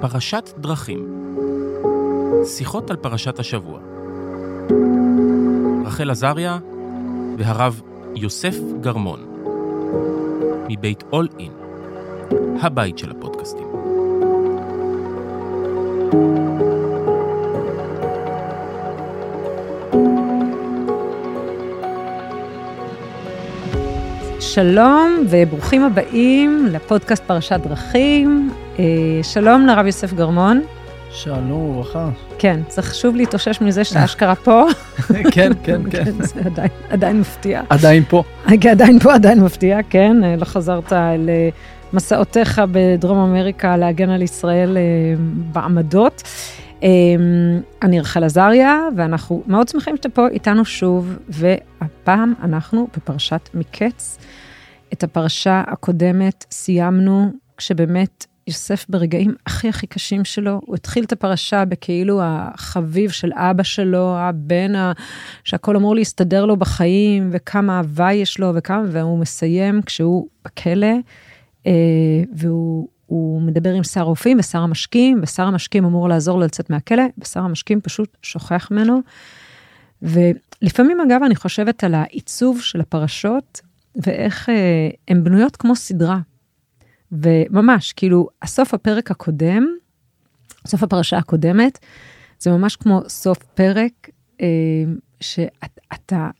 פרשת דרכים שיחות על פרשת השבוע. רחל עזריה והרב יוסף גרמון, מבית אול אין, הבית של הפודקאסטים. שלום וברוכים הבאים לפודקאסט פרשת דרכים. אה, שלום לרב יוסף גרמון. שלום וברכה. כן, צריך שוב להתאושש מזה שאתה אשכרה פה. כן, כן, כן. זה עדיין, עדיין מפתיע. עדיין פה. עדיין פה, עדיין מפתיע, כן. לא חזרת למסעותיך בדרום אמריקה להגן על ישראל בעמדות. אני רחל עזריה, ואנחנו מאוד שמחים שאתה פה איתנו שוב, והפעם אנחנו בפרשת מקץ. את הפרשה הקודמת סיימנו כשבאמת יוסף ברגעים הכי הכי קשים שלו, הוא התחיל את הפרשה בכאילו החביב של אבא שלו, הבן ה... שהכל אמור להסתדר לו בחיים, וכמה אהבה יש לו, וכמה, והוא מסיים כשהוא בכלא, אה, והוא מדבר עם שר הרופאים ושר המשקים, ושר המשקים אמור לעזור לו לצאת מהכלא, ושר המשקים פשוט שוכח ממנו. ולפעמים, אגב, אני חושבת על העיצוב של הפרשות, ואיך אה, הן בנויות כמו סדרה. וממש, כאילו, הסוף הפרק הקודם, סוף הפרשה הקודמת, זה ממש כמו סוף פרק, אה, שאתה,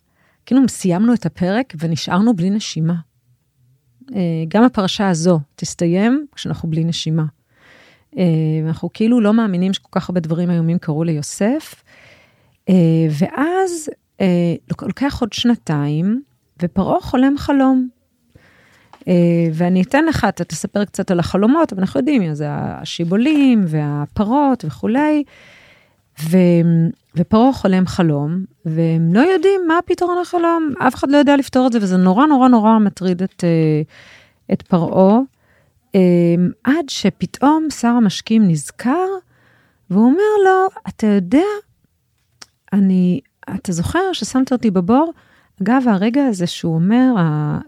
כאילו סיימנו את הפרק ונשארנו בלי נשימה. אה, גם הפרשה הזו תסתיים כשאנחנו בלי נשימה. אה, אנחנו כאילו לא מאמינים שכל כך הרבה דברים איומים קרו ליוסף, אה, ואז לוקח עוד שנתיים, ופרעה חולם חלום. ואני אתן לך, אתה תספר קצת על החלומות, אבל אנחנו יודעים, זה השיבולים והפרות וכולי. ו... ופרעה חולם חלום, והם לא יודעים מה פתרון החלום, אף אחד לא יודע לפתור את זה, וזה נורא נורא נורא מטריד את, אה, את פרעה, אה, עד שפתאום שר המשקים נזכר, והוא אומר לו, אתה יודע, אני, אתה זוכר ששמת אותי בבור? אגב, הרגע הזה שהוא אומר,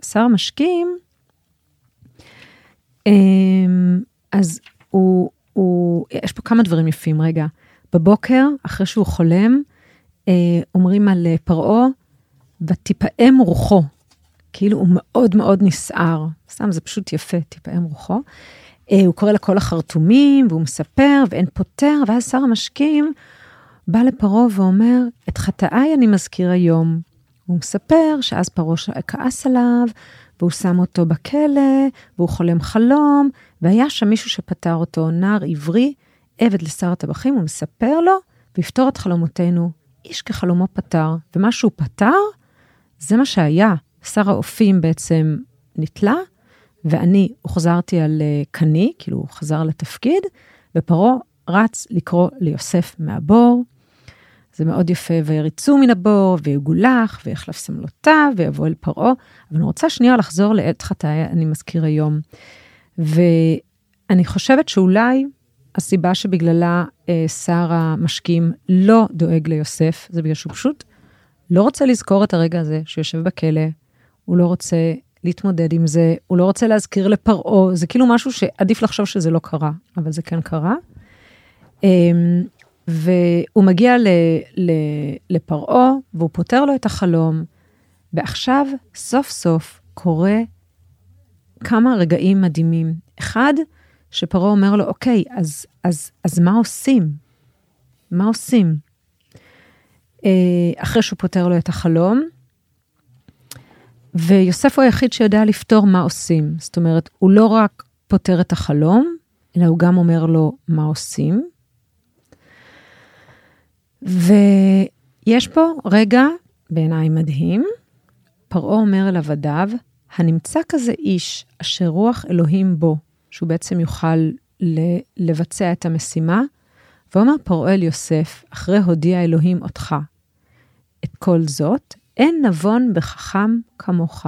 שר המשקים, אמ, אז הוא, הוא, יש פה כמה דברים יפים, רגע. בבוקר, אחרי שהוא חולם, אה, אומרים על אה, פרעה, ותפעם רוחו. כאילו הוא מאוד מאוד נסער, סתם זה פשוט יפה, תפעם רוחו. אה, הוא קורא לכל החרטומים, והוא מספר, ואין פותר, ואז שר המשקים בא לפרעה ואומר, את חטאיי אני מזכיר היום. הוא מספר שאז פרעה כעס עליו, והוא שם אותו בכלא, והוא חולם חלום, והיה שם מישהו שפטר אותו, נער עברי, עבד לשר הטבחים, הוא מספר לו, ויפתור את חלומותינו. איש כחלומו פטר, ומה שהוא פתר, זה מה שהיה. שר האופים בעצם נתלה, ואני הוחזרתי על אה, קני, כאילו הוא חזר לתפקיד, ופרעה רץ לקרוא ליוסף מהבור. זה מאוד יפה, ויריצו מן הבור, ויגולח, ויחלף סמלותיו, ויבוא אל פרעה. אבל אני רוצה שנייה לחזור לעת חטאי, אני מזכיר היום. ואני חושבת שאולי הסיבה שבגללה אה, שר המשקים לא דואג ליוסף, זה בגלל שהוא פשוט לא רוצה לזכור את הרגע הזה שיושב בכלא, הוא לא רוצה להתמודד עם זה, הוא לא רוצה להזכיר לפרעה, זה כאילו משהו שעדיף לחשוב שזה לא קרה, אבל זה כן קרה. אה, והוא מגיע לפרעה, והוא פותר לו את החלום, ועכשיו, סוף סוף, קורה כמה רגעים מדהימים. אחד, שפרעה אומר לו, אוקיי, אז, אז, אז מה עושים? מה עושים? אה, אחרי שהוא פותר לו את החלום, ויוסף הוא היחיד שיודע לפתור מה עושים. זאת אומרת, הוא לא רק פותר את החלום, אלא הוא גם אומר לו מה עושים. ויש פה רגע, בעיניי מדהים, פרעה אומר אל עבדיו, הנמצא כזה איש אשר רוח אלוהים בו, שהוא בעצם יוכל לבצע את המשימה, ואומר פרעה אל יוסף, אחרי הודיע אלוהים אותך. את כל זאת, אין נבון בחכם כמוך.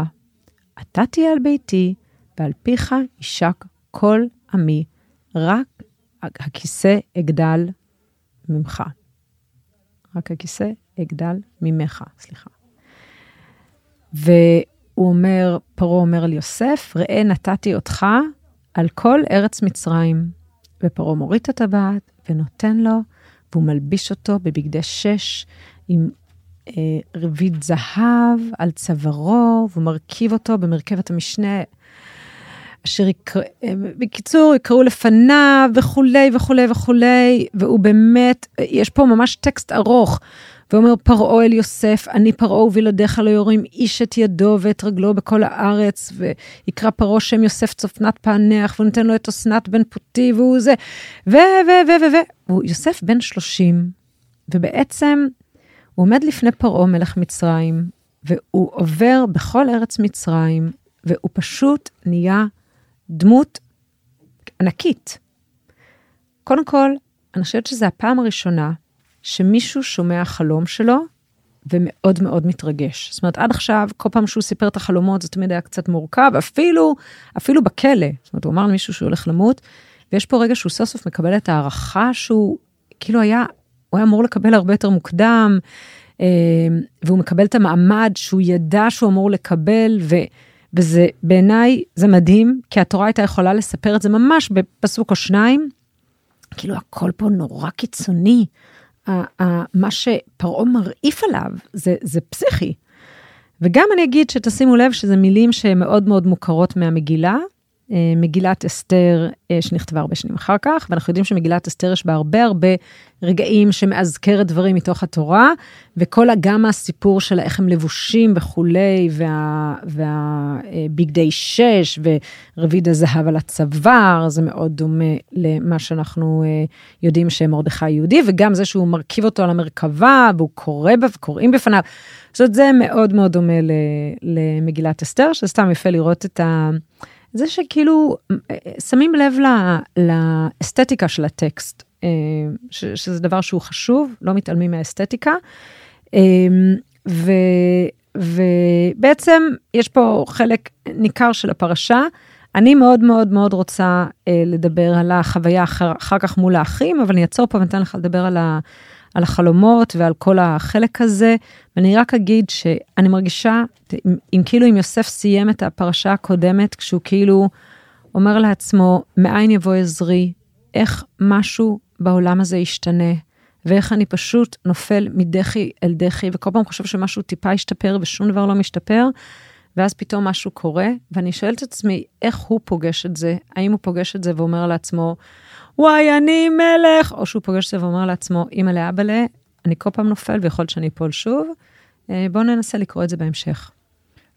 אתה תהיה על ביתי, ועל פיך יישק כל עמי, רק הכיסא אגדל ממך. רק הכיסא אגדל ממך, סליחה. והוא אומר, פרעה אומר על יוסף, ראה נתתי אותך על כל ארץ מצרים. ופרעה מוריד את הטבעת ונותן לו, והוא מלביש אותו בבגדי שש עם אה, רביד זהב על צווארו, והוא מרכיב אותו במרכבת המשנה, אשר יקרא, אה, בקיצור, יקראו לפניו וכולי וכולי וכולי, והוא באמת, יש פה ממש טקסט ארוך. ואומר פרעה אל יוסף, אני פרעה ובלעדיך לא יורים איש את ידו ואת רגלו בכל הארץ, ויקרא פרעה שם יוסף צופנת פענח, ונותן לו את אסנת בן פוטי, והוא זה, ו, ו, ו, ו, ו, והוא יוסף בן 30, ובעצם הוא עומד לפני פרעה מלך מצרים, והוא עובר בכל ארץ מצרים, והוא פשוט נהיה דמות ענקית. קודם כל, אני חושבת שזו הפעם הראשונה שמישהו שומע חלום שלו ומאוד מאוד מתרגש. זאת אומרת, עד עכשיו, כל פעם שהוא סיפר את החלומות, זה תמיד היה קצת מורכב, אפילו, אפילו בכלא. זאת אומרת, הוא אמר למישהו שהוא הולך למות, ויש פה רגע שהוא סוף סוף מקבל את ההערכה שהוא, כאילו היה, הוא היה אמור לקבל הרבה יותר מוקדם, אה, והוא מקבל את המעמד שהוא ידע שהוא אמור לקבל, ו... וזה בעיניי, זה מדהים, כי התורה הייתה יכולה לספר את זה ממש בפסוק או שניים. כאילו הכל פה נורא קיצוני. מה שפרעה מרעיף עליו זה, זה פסיכי. וגם אני אגיד שתשימו לב שזה מילים שמאוד מאוד מוכרות מהמגילה, מגילת אסתר אה, שנכתבה הרבה שנים אחר כך, ואנחנו יודעים שמגילת אסתר יש בה הרבה הרבה רגעים שמאזכרת דברים מתוך התורה, וכל גם הסיפור של איך הם לבושים וכולי, והבגדי וה, שש ורביד הזהב על הצוואר, זה מאוד דומה למה שאנחנו אה, יודעים שמרדכי יהודי, וגם זה שהוא מרכיב אותו על המרכבה, והוא קורא וקוראים בפניו. זאת אומרת, זה מאוד מאוד דומה למגילת אסתר, שזה סתם יפה לראות את ה... זה שכאילו שמים לב לא, לאסתטיקה של הטקסט, אה, ש, שזה דבר שהוא חשוב, לא מתעלמים מהאסתטיקה. אה, ו, ובעצם יש פה חלק ניכר של הפרשה. אני מאוד מאוד מאוד רוצה אה, לדבר על החוויה אחר, אחר כך מול האחים, אבל אני אעצור פה ואתן לך לדבר על, ה, על החלומות ועל כל החלק הזה. ואני רק אגיד שאני מרגישה, אם, אם כאילו אם יוסף סיים את הפרשה הקודמת, כשהוא כאילו אומר לעצמו, מאין יבוא עזרי, איך משהו בעולם הזה ישתנה, ואיך אני פשוט נופל מדחי אל דחי, וכל פעם חושב שמשהו טיפה ישתפר ושום דבר לא משתפר, ואז פתאום משהו קורה, ואני שואלת את עצמי, איך הוא פוגש את זה? האם הוא פוגש את זה ואומר לעצמו, וואי, אני מלך, או שהוא פוגש את זה ואומר לעצמו, אימא לאבאלה, אני כל פעם נופל ויכול שאני אפול שוב. אה, בואו ננסה לקרוא את זה בהמשך.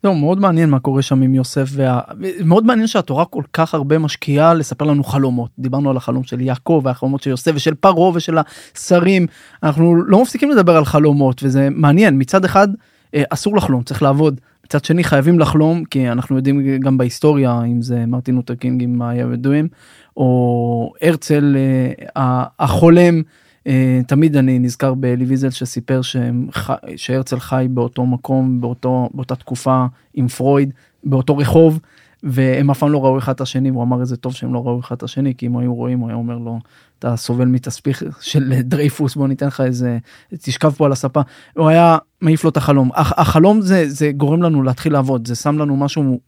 לא, מאוד מעניין מה קורה שם עם יוסף, וה... מאוד מעניין שהתורה כל כך הרבה משקיעה לספר לנו חלומות. דיברנו על החלום של יעקב והחלומות של יוסף ושל פרעה ושל השרים. אנחנו לא מפסיקים לדבר על חלומות וזה מעניין. מצד אחד אה, אסור לחלום, צריך לעבוד. מצד שני חייבים לחלום כי אנחנו יודעים גם בהיסטוריה אם זה מרטין לותר קינג עם הידועים או הרצל אה, החולם אה, תמיד אני נזכר באלי ויזל שסיפר שהרצל חי באותו מקום באותו באותה תקופה עם פרויד באותו רחוב והם אף פעם לא ראו אחד את השני והוא אמר איזה טוב שהם לא ראו אחד את השני כי אם היו רואים הוא היה אומר לו אתה סובל מתספיך של דרייפוס בוא ניתן לך איזה תשכב פה על הספה הוא היה מעיף לו את החלום. החלום זה זה גורם לנו להתחיל לעבוד זה שם לנו משהו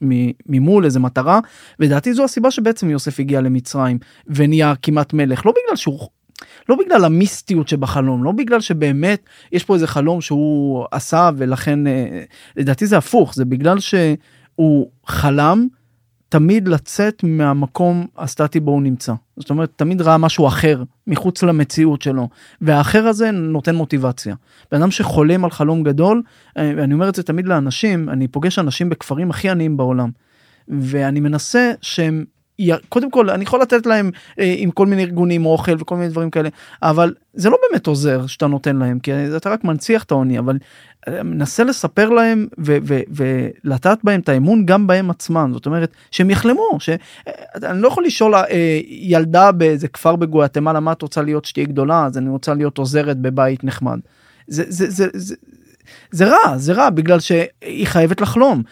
ממול איזה מטרה ודעתי זו הסיבה שבעצם יוסף הגיע למצרים ונהיה כמעט מלך. לא בגלל שהוא לא בגלל המיסטיות שבחלום לא בגלל שבאמת יש פה איזה חלום שהוא עשה ולכן אה, לדעתי זה הפוך זה בגלל שהוא חלם תמיד לצאת מהמקום הסטטי בו הוא נמצא. זאת אומרת, תמיד ראה משהו אחר מחוץ למציאות שלו, והאחר הזה נותן מוטיבציה. בן אדם שחולם על חלום גדול, אה, ואני אומר את זה תמיד לאנשים, אני פוגש אנשים בכפרים הכי עניים בעולם, ואני מנסה שהם קודם כל אני יכול לתת להם אה, עם כל מיני ארגונים אוכל וכל מיני דברים כאלה אבל זה לא באמת עוזר שאתה נותן להם כי אתה רק מנציח את העוני אבל אה, מנסה לספר להם ולטעת בהם את האמון גם בהם עצמם. זאת אומרת שהם יחלמו שאני לא יכול לשאול אה, ילדה באיזה כפר בגואטמלה מה את רוצה להיות שתהיה גדולה? אז אני רוצה להיות עוזרת בבית נחמד. זה זה זה זה זה רע זה רע בגלל שהיא חייבת לחלום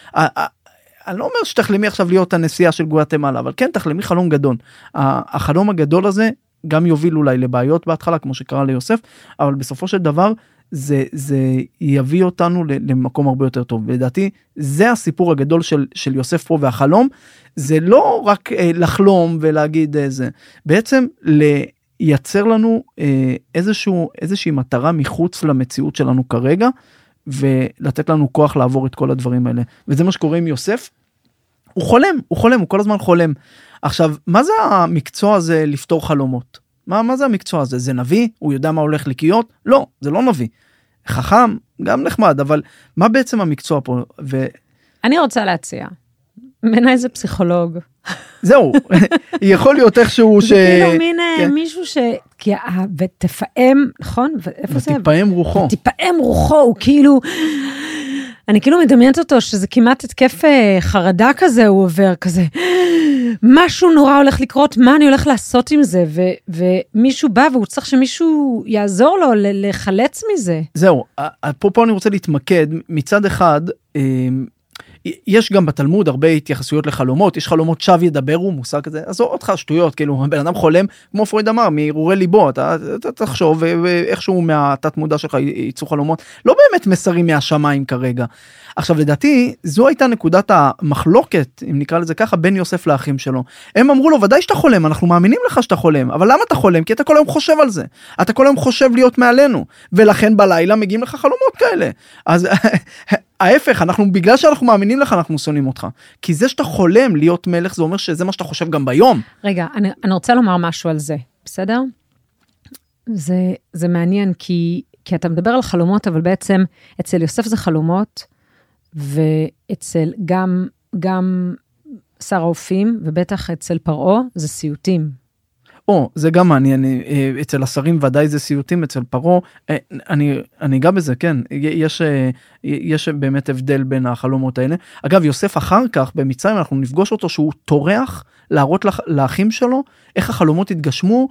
אני לא אומר שתחלמי עכשיו להיות הנשיאה של גואטמלה אבל כן תחלמי חלום גדול. החלום הגדול הזה גם יוביל אולי לבעיות בהתחלה, כמו שקרה ליוסף, אבל בסופו של דבר זה, זה יביא אותנו למקום הרבה יותר טוב. לדעתי, זה הסיפור הגדול של, של יוסף פה והחלום, זה לא רק אה, לחלום ולהגיד איזה, בעצם לייצר לנו אה, איזשהו, איזושהי מטרה מחוץ למציאות שלנו כרגע, ולתת לנו כוח לעבור את כל הדברים האלה. וזה מה שקורה עם יוסף. הוא חולם, הוא חולם, הוא כל הזמן חולם. עכשיו, מה זה המקצוע הזה לפתור חלומות? מה, מה זה המקצוע הזה? זה נביא? הוא יודע מה הולך לקיות? לא, זה לא נביא. חכם, גם נחמד, אבל מה בעצם המקצוע פה? ו... אני רוצה להציע. בעיניי זה פסיכולוג. זהו, יכול להיות איכשהו ש... כאילו מין אה, כן. מישהו ש... כי ותפעם, נכון? איפה זה? ותפעם רוחו. ותפעם רוחו, הוא כאילו... אני כאילו מדמיינת אותו שזה כמעט התקף אה, חרדה כזה הוא עובר כזה משהו נורא הולך לקרות מה אני הולך לעשות עם זה ו, ומישהו בא והוא צריך שמישהו יעזור לו לחלץ מזה. זהו פה אני רוצה להתמקד מצד אחד אמ, יש גם בתלמוד הרבה התייחסויות לחלומות יש חלומות שווא ידברו מושג כזה עזוב אותך שטויות כאילו בן אדם חולם כמו פרויד אמר מהרהורי ליבו אתה, אתה תחשוב ואיכשהו מהתת מודע שלך יצאו חלומות לא באמת מסרים מהשמיים כרגע. עכשיו לדעתי זו הייתה נקודת המחלוקת אם נקרא לזה ככה בין יוסף לאחים שלו. הם אמרו לו ודאי שאתה חולם אנחנו מאמינים לך שאתה חולם אבל למה אתה חולם? כי אתה כל היום חושב על זה. אתה כל היום חושב להיות מעלינו ולכן בלילה מגיעים לך חלומות כאלה. אז ההפך אנחנו בגלל שאנחנו מאמינים לך אנחנו שונאים אותך כי זה שאתה חולם להיות מלך זה אומר שזה מה שאתה חושב גם ביום. רגע אני, אני רוצה לומר משהו על זה בסדר? זה זה מעניין כי כי אתה מדבר על חלומות אבל בעצם אצל יוסף זה חלומות ואצל גם גם שר האופים ובטח אצל פרעה זה סיוטים או זה גם מעניין אה, אצל השרים ודאי זה סיוטים אצל פרעה אה, אני אני אגע בזה כן יש אה, יש באמת הבדל בין החלומות האלה. אגב יוסף אחר כך במצרים אנחנו נפגוש אותו שהוא טורח להראות לאחים שלו איך החלומות התגשמו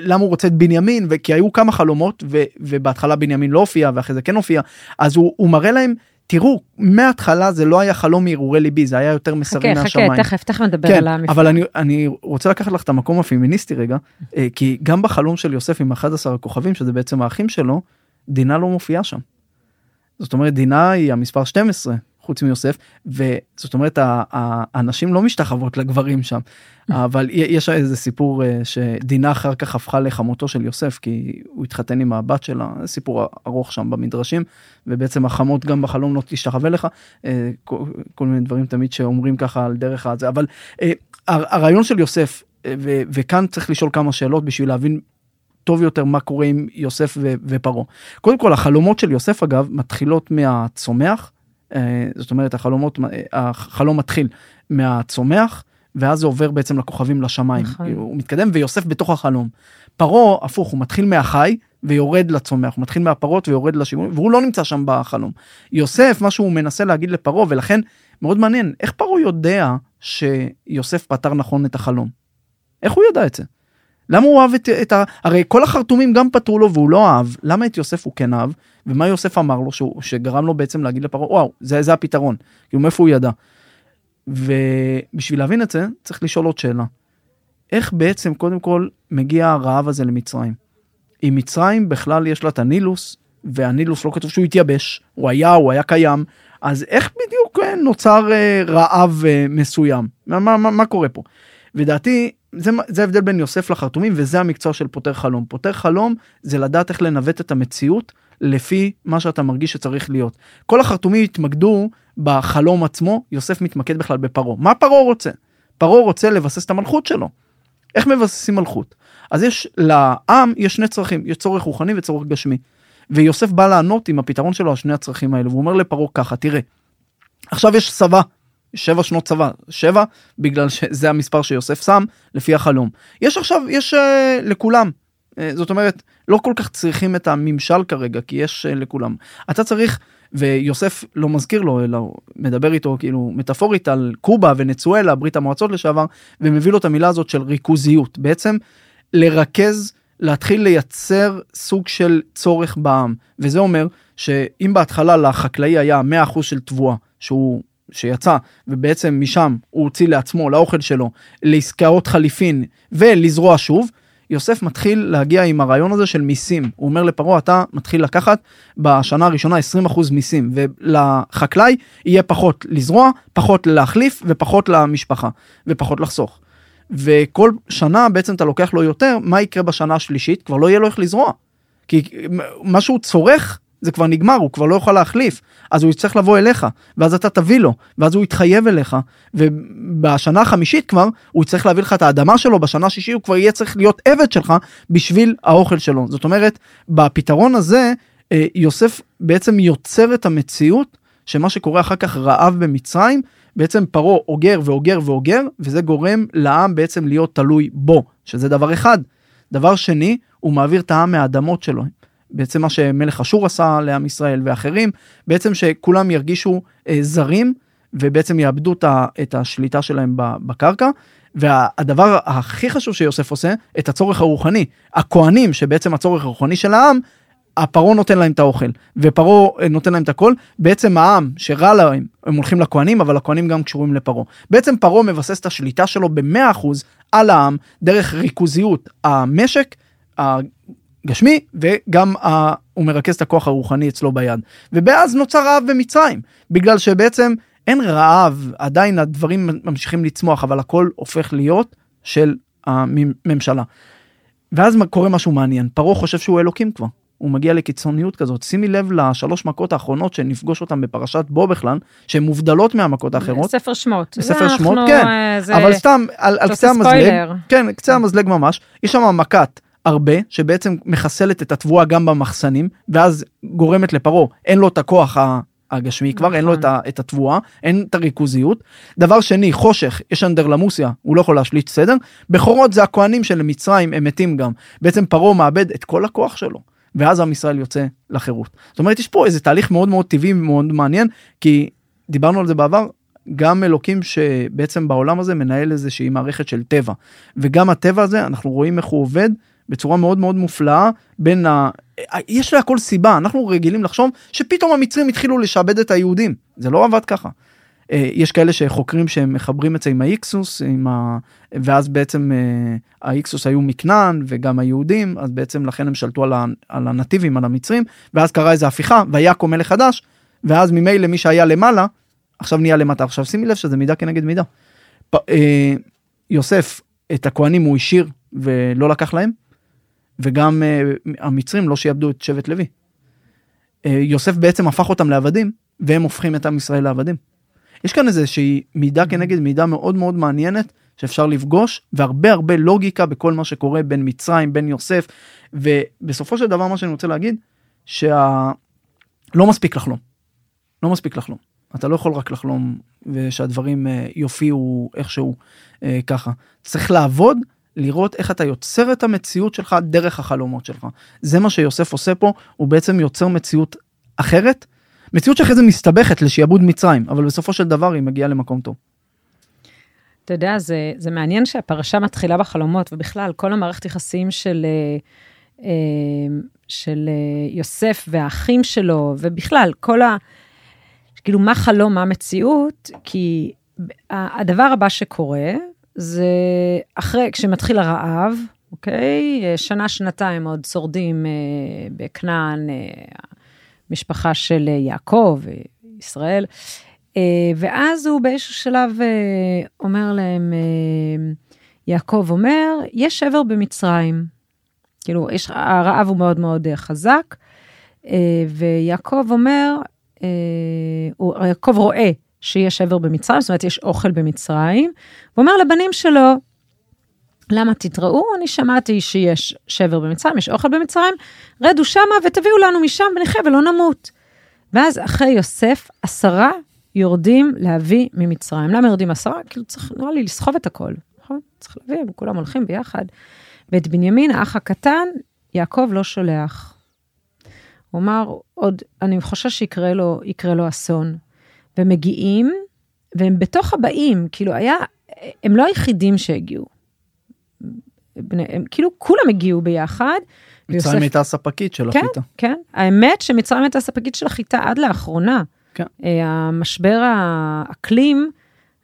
למה הוא רוצה את בנימין וכי היו כמה חלומות ובהתחלה בנימין לא הופיע ואחרי זה כן הופיע אז הוא, הוא מראה להם תראו מההתחלה זה לא היה חלום מהרהורי ליבי זה היה יותר מסרים מהשמיים. חכה תכף תכף נדבר כן, על המפעל. אבל אני אני רוצה לקחת לך את המקום הפמיניסטי רגע אה, כי גם בחלום של יוסף עם 11 הכוכבים שזה בעצם האחים שלו דינה לא מופיעה שם. זאת אומרת דינה היא המספר 12 חוץ מיוסף וזאת אומרת הנשים לא משתחוות לגברים שם אבל יש איזה סיפור אה, שדינה אחר כך הפכה לחמותו של יוסף כי הוא התחתן עם הבת שלה סיפור ארוך שם במדרשים ובעצם החמות גם בחלום לא תשתחווה לך אה, כל, מיני דברים תמיד שאומרים ככה על דרך הזה אבל אה, הרעיון של יוסף וכאן צריך לשאול כמה שאלות בשביל להבין טוב יותר מה קורה עם יוסף ופרעה. קודם כל החלומות של יוסף אגב מתחילות מהצומח זאת אומרת החלומות אה, החלום מתחיל מהצומח ואז זה עובר בעצם לכוכבים לשמיים נכון. הוא מתקדם ויוסף בתוך החלום. פרעה הפוך הוא מתחיל מהחי ויורד לצומח הוא מתחיל מהפרות ויורד לשימוש והוא לא נמצא שם בחלום. יוסף מה שהוא מנסה להגיד לפרעה ולכן מאוד מעניין איך פרעה יודע שיוסף פתר נכון את החלום. איך הוא ידע את זה? למה הוא אהב את, את ה... הרי כל החרטומים גם פתרו לו והוא לא אהב, למה את יוסף הוא כן אהב? ומה יוסף אמר לו שהוא, שגרם לו בעצם להגיד לפרעה, וואו, זה, זה הפתרון. כאילו מאיפה הוא ידע? ובשביל להבין את זה, צריך לשאול עוד שאלה. איך בעצם קודם כל מגיע הרעב הזה למצרים? אם מצרים בכלל יש לה את הנילוס, והנילוס לא כתוב שהוא התייבש, הוא היה, הוא היה קיים, אז איך בדיוק אה, נוצר אה, רעב אה, מסוים? מה, מה, מה, מה קורה פה? ודעתי זה, זה ההבדל בין יוסף לחרטומים וזה המקצוע של פותר חלום. פותר חלום זה לדעת איך לנווט את המציאות לפי מה שאתה מרגיש שצריך להיות. כל החרטומים התמקדו בחלום עצמו, יוסף מתמקד בכלל בפרעה. מה פרעה רוצה? פרעה רוצה לבסס את המלכות שלו. איך מבססים מלכות? אז יש לעם יש שני צרכים, יש צורך רוחני וצורך גשמי. ויוסף בא לענות עם הפתרון שלו על שני הצרכים האלו והוא אומר לפרעה ככה תראה. עכשיו יש צבא שבע שנות צבא, שבע בגלל שזה המספר שיוסף שם לפי החלום. יש עכשיו, יש uh, לכולם. Uh, זאת אומרת, לא כל כך צריכים את הממשל כרגע, כי יש uh, לכולם. אתה צריך, ויוסף לא מזכיר לו, אלא מדבר איתו כאילו מטאפורית על קובה ונצואלה, ברית המועצות לשעבר, ומביא לו את המילה הזאת של ריכוזיות. בעצם לרכז, להתחיל לייצר סוג של צורך בעם. וזה אומר שאם בהתחלה לחקלאי היה 100% של תבואה, שהוא שיצא ובעצם משם הוא הוציא לעצמו לאוכל שלו לעסקאות חליפין ולזרוע שוב יוסף מתחיל להגיע עם הרעיון הזה של מיסים. הוא אומר לפרעה, אתה מתחיל לקחת בשנה הראשונה 20% מיסים, ולחקלאי יהיה פחות לזרוע, פחות להחליף ופחות למשפחה, ופחות לחסוך. וכל שנה בעצם אתה לוקח לו יותר, מה יקרה בשנה השלישית? כבר לא יהיה לו איך לזרוע. כי מה שהוא צורך זה כבר נגמר, הוא כבר לא יוכל להחליף, אז הוא יצטרך לבוא אליך, ואז אתה תביא לו, ואז הוא יתחייב אליך, ובשנה החמישית כבר, הוא יצטרך להביא לך את האדמה שלו, בשנה השישית הוא כבר יהיה צריך להיות עבד שלך בשביל האוכל שלו. זאת אומרת, בפתרון הזה, אה, יוסף בעצם יוצר את המציאות שמה שקורה אחר כך רעב במצרים, בעצם פרעה אוגר ואוגר ואוגר, וזה גורם לעם בעצם להיות תלוי בו, שזה דבר אחד. דבר שני, הוא מעביר את העם מהאדמות שלו. בעצם מה שמלך אשור עשה לעם ישראל ואחרים, בעצם שכולם ירגישו אה, זרים ובעצם יאבדו את השליטה שלהם בקרקע. והדבר הכי חשוב שיוסף עושה, את הצורך הרוחני. הכהנים, שבעצם הצורך הרוחני של העם, הפרעה נותן להם את האוכל, ופרעה אה, נותן להם את הכל, בעצם העם שרע להם, הם הולכים לכהנים, אבל הכהנים גם קשורים לפרעה. בעצם פרעה מבסס את השליטה שלו ב-100% על העם, דרך ריכוזיות המשק, גשמי וגם ה... הוא מרכז את הכוח הרוחני אצלו ביד. ובאז נוצר רעב במצרים, בגלל שבעצם אין רעב, עדיין הדברים ממשיכים לצמוח, אבל הכל הופך להיות של הממשלה. ואז קורה משהו מעניין, פרעה חושב שהוא אלוקים כבר. הוא מגיע לקיצוניות כזאת. שימי לב לשלוש מכות האחרונות שנפגוש אותן בפרשת בו בכלל, שהן מובדלות מהמכות האחרות. ספר שמות. בספר שמות, כן. אה, זה... אבל סתם, על, על קצה המזלג, כן, קצה המזלג ממש, יש שם מכת הרבה, שבעצם מחסלת את התבואה גם במחסנים, ואז גורמת לפרעה, אין לו את הכוח הגשמי כבר, אין לו את, נכון. את התבואה, אין את הריכוזיות. דבר שני, חושך, יש אנדרלמוסיה, הוא לא יכול להשליט סדר. בכורות זה הכוהנים של מצרים, הם מתים גם. בעצם פרעה מאבד את כל הכוח שלו, ואז עם ישראל יוצא לחירות. זאת אומרת, יש פה איזה תהליך מאוד מאוד טבעי ומאוד מעניין, כי דיברנו על זה בעבר, גם אלוקים שבעצם בעולם הזה מנהל איזושהי מערכת של טבע. וגם הטבע הזה, אנחנו רואים איך הוא עובד בצורה מאוד מאוד מופלאה בין ה... יש להכל סיבה, אנחנו רגילים לחשוב שפתאום המצרים התחילו לשעבד את היהודים, זה לא עבד ככה. אה, יש כאלה שחוקרים שהם מחברים את זה עם האיקסוס, עם ה... ואז בעצם אה, האיקסוס היו מכנען וגם היהודים, אז בעצם לכן הם שלטו על, הנתיבים, על המצרים, ואז קרה איזה הפיכה, ויקום מלך חדש, ואז ממילא מי שהיה למעלה, עכשיו נהיה למטה. עכשיו שימי לב שזה מידה כנגד מידה. אה, יוסף, את הכהנים הוא השאיר ולא לקח להם, וגם uh, המצרים לא שיעבדו את שבט לוי. Uh, יוסף בעצם הפך אותם לעבדים, והם הופכים את עם ישראל לעבדים. יש כאן איזושהי מידה כנגד מידה מאוד מאוד מעניינת שאפשר לפגוש, והרבה הרבה לוגיקה בכל מה שקורה בין מצרים, בין יוסף, ובסופו של דבר מה שאני רוצה להגיד, שלא מספיק לחלום. לא מספיק לחלום. אתה לא יכול רק לחלום ושהדברים uh, יופיעו איכשהו uh, ככה. צריך לעבוד לראות איך אתה יוצר את המציאות שלך דרך החלומות שלך. זה מה שיוסף עושה פה, הוא בעצם יוצר מציאות אחרת, מציאות שאחרי זה מסתבכת לשעבוד מצרים, אבל בסופו של דבר היא מגיעה למקום טוב. אתה יודע, זה, זה מעניין שהפרשה מתחילה בחלומות, ובכלל, כל המערכת יחסים של, אה, אה, של אה, יוסף והאחים שלו, ובכלל, כל ה... כאילו, מה חלום, מה מציאות, כי הדבר הבא שקורה, זה אחרי, כשמתחיל הרעב, אוקיי? שנה, שנתיים עוד שורדים אה, בכנען, אה, משפחה של יעקב, ישראל, אה, ואז הוא באיזשהו שלב אה, אומר להם, אה, יעקב אומר, יש שבר במצרים. כאילו, יש, הרעב הוא מאוד מאוד אה, חזק, אה, ויעקב אומר, אה, הוא, יעקב רואה שיש שבר במצרים, זאת אומרת, יש אוכל במצרים. הוא אומר לבנים שלו, למה תתראו? אני שמעתי שיש שבר במצרים, יש אוכל במצרים, רדו שמה ותביאו לנו משם ונחיה ולא נמות. ואז אחרי יוסף, עשרה יורדים להביא ממצרים. למה יורדים עשרה? כאילו צריך, נראה לי, לסחוב את הכל, נכון? צריך להביא, הם כולם הולכים ביחד. ואת בנימין, האח הקטן, יעקב לא שולח. הוא אמר, עוד, אני חושש שיקרה לו, לו אסון. ומגיעים, והם בתוך הבאים, כאילו היה, הם לא היחידים שהגיעו. הם כאילו כולם הגיעו ביחד. מצרים הייתה הספקית של כן, החיטה. כן, האמת שמצרים הייתה הספקית של החיטה עד לאחרונה. כן. המשבר האקלים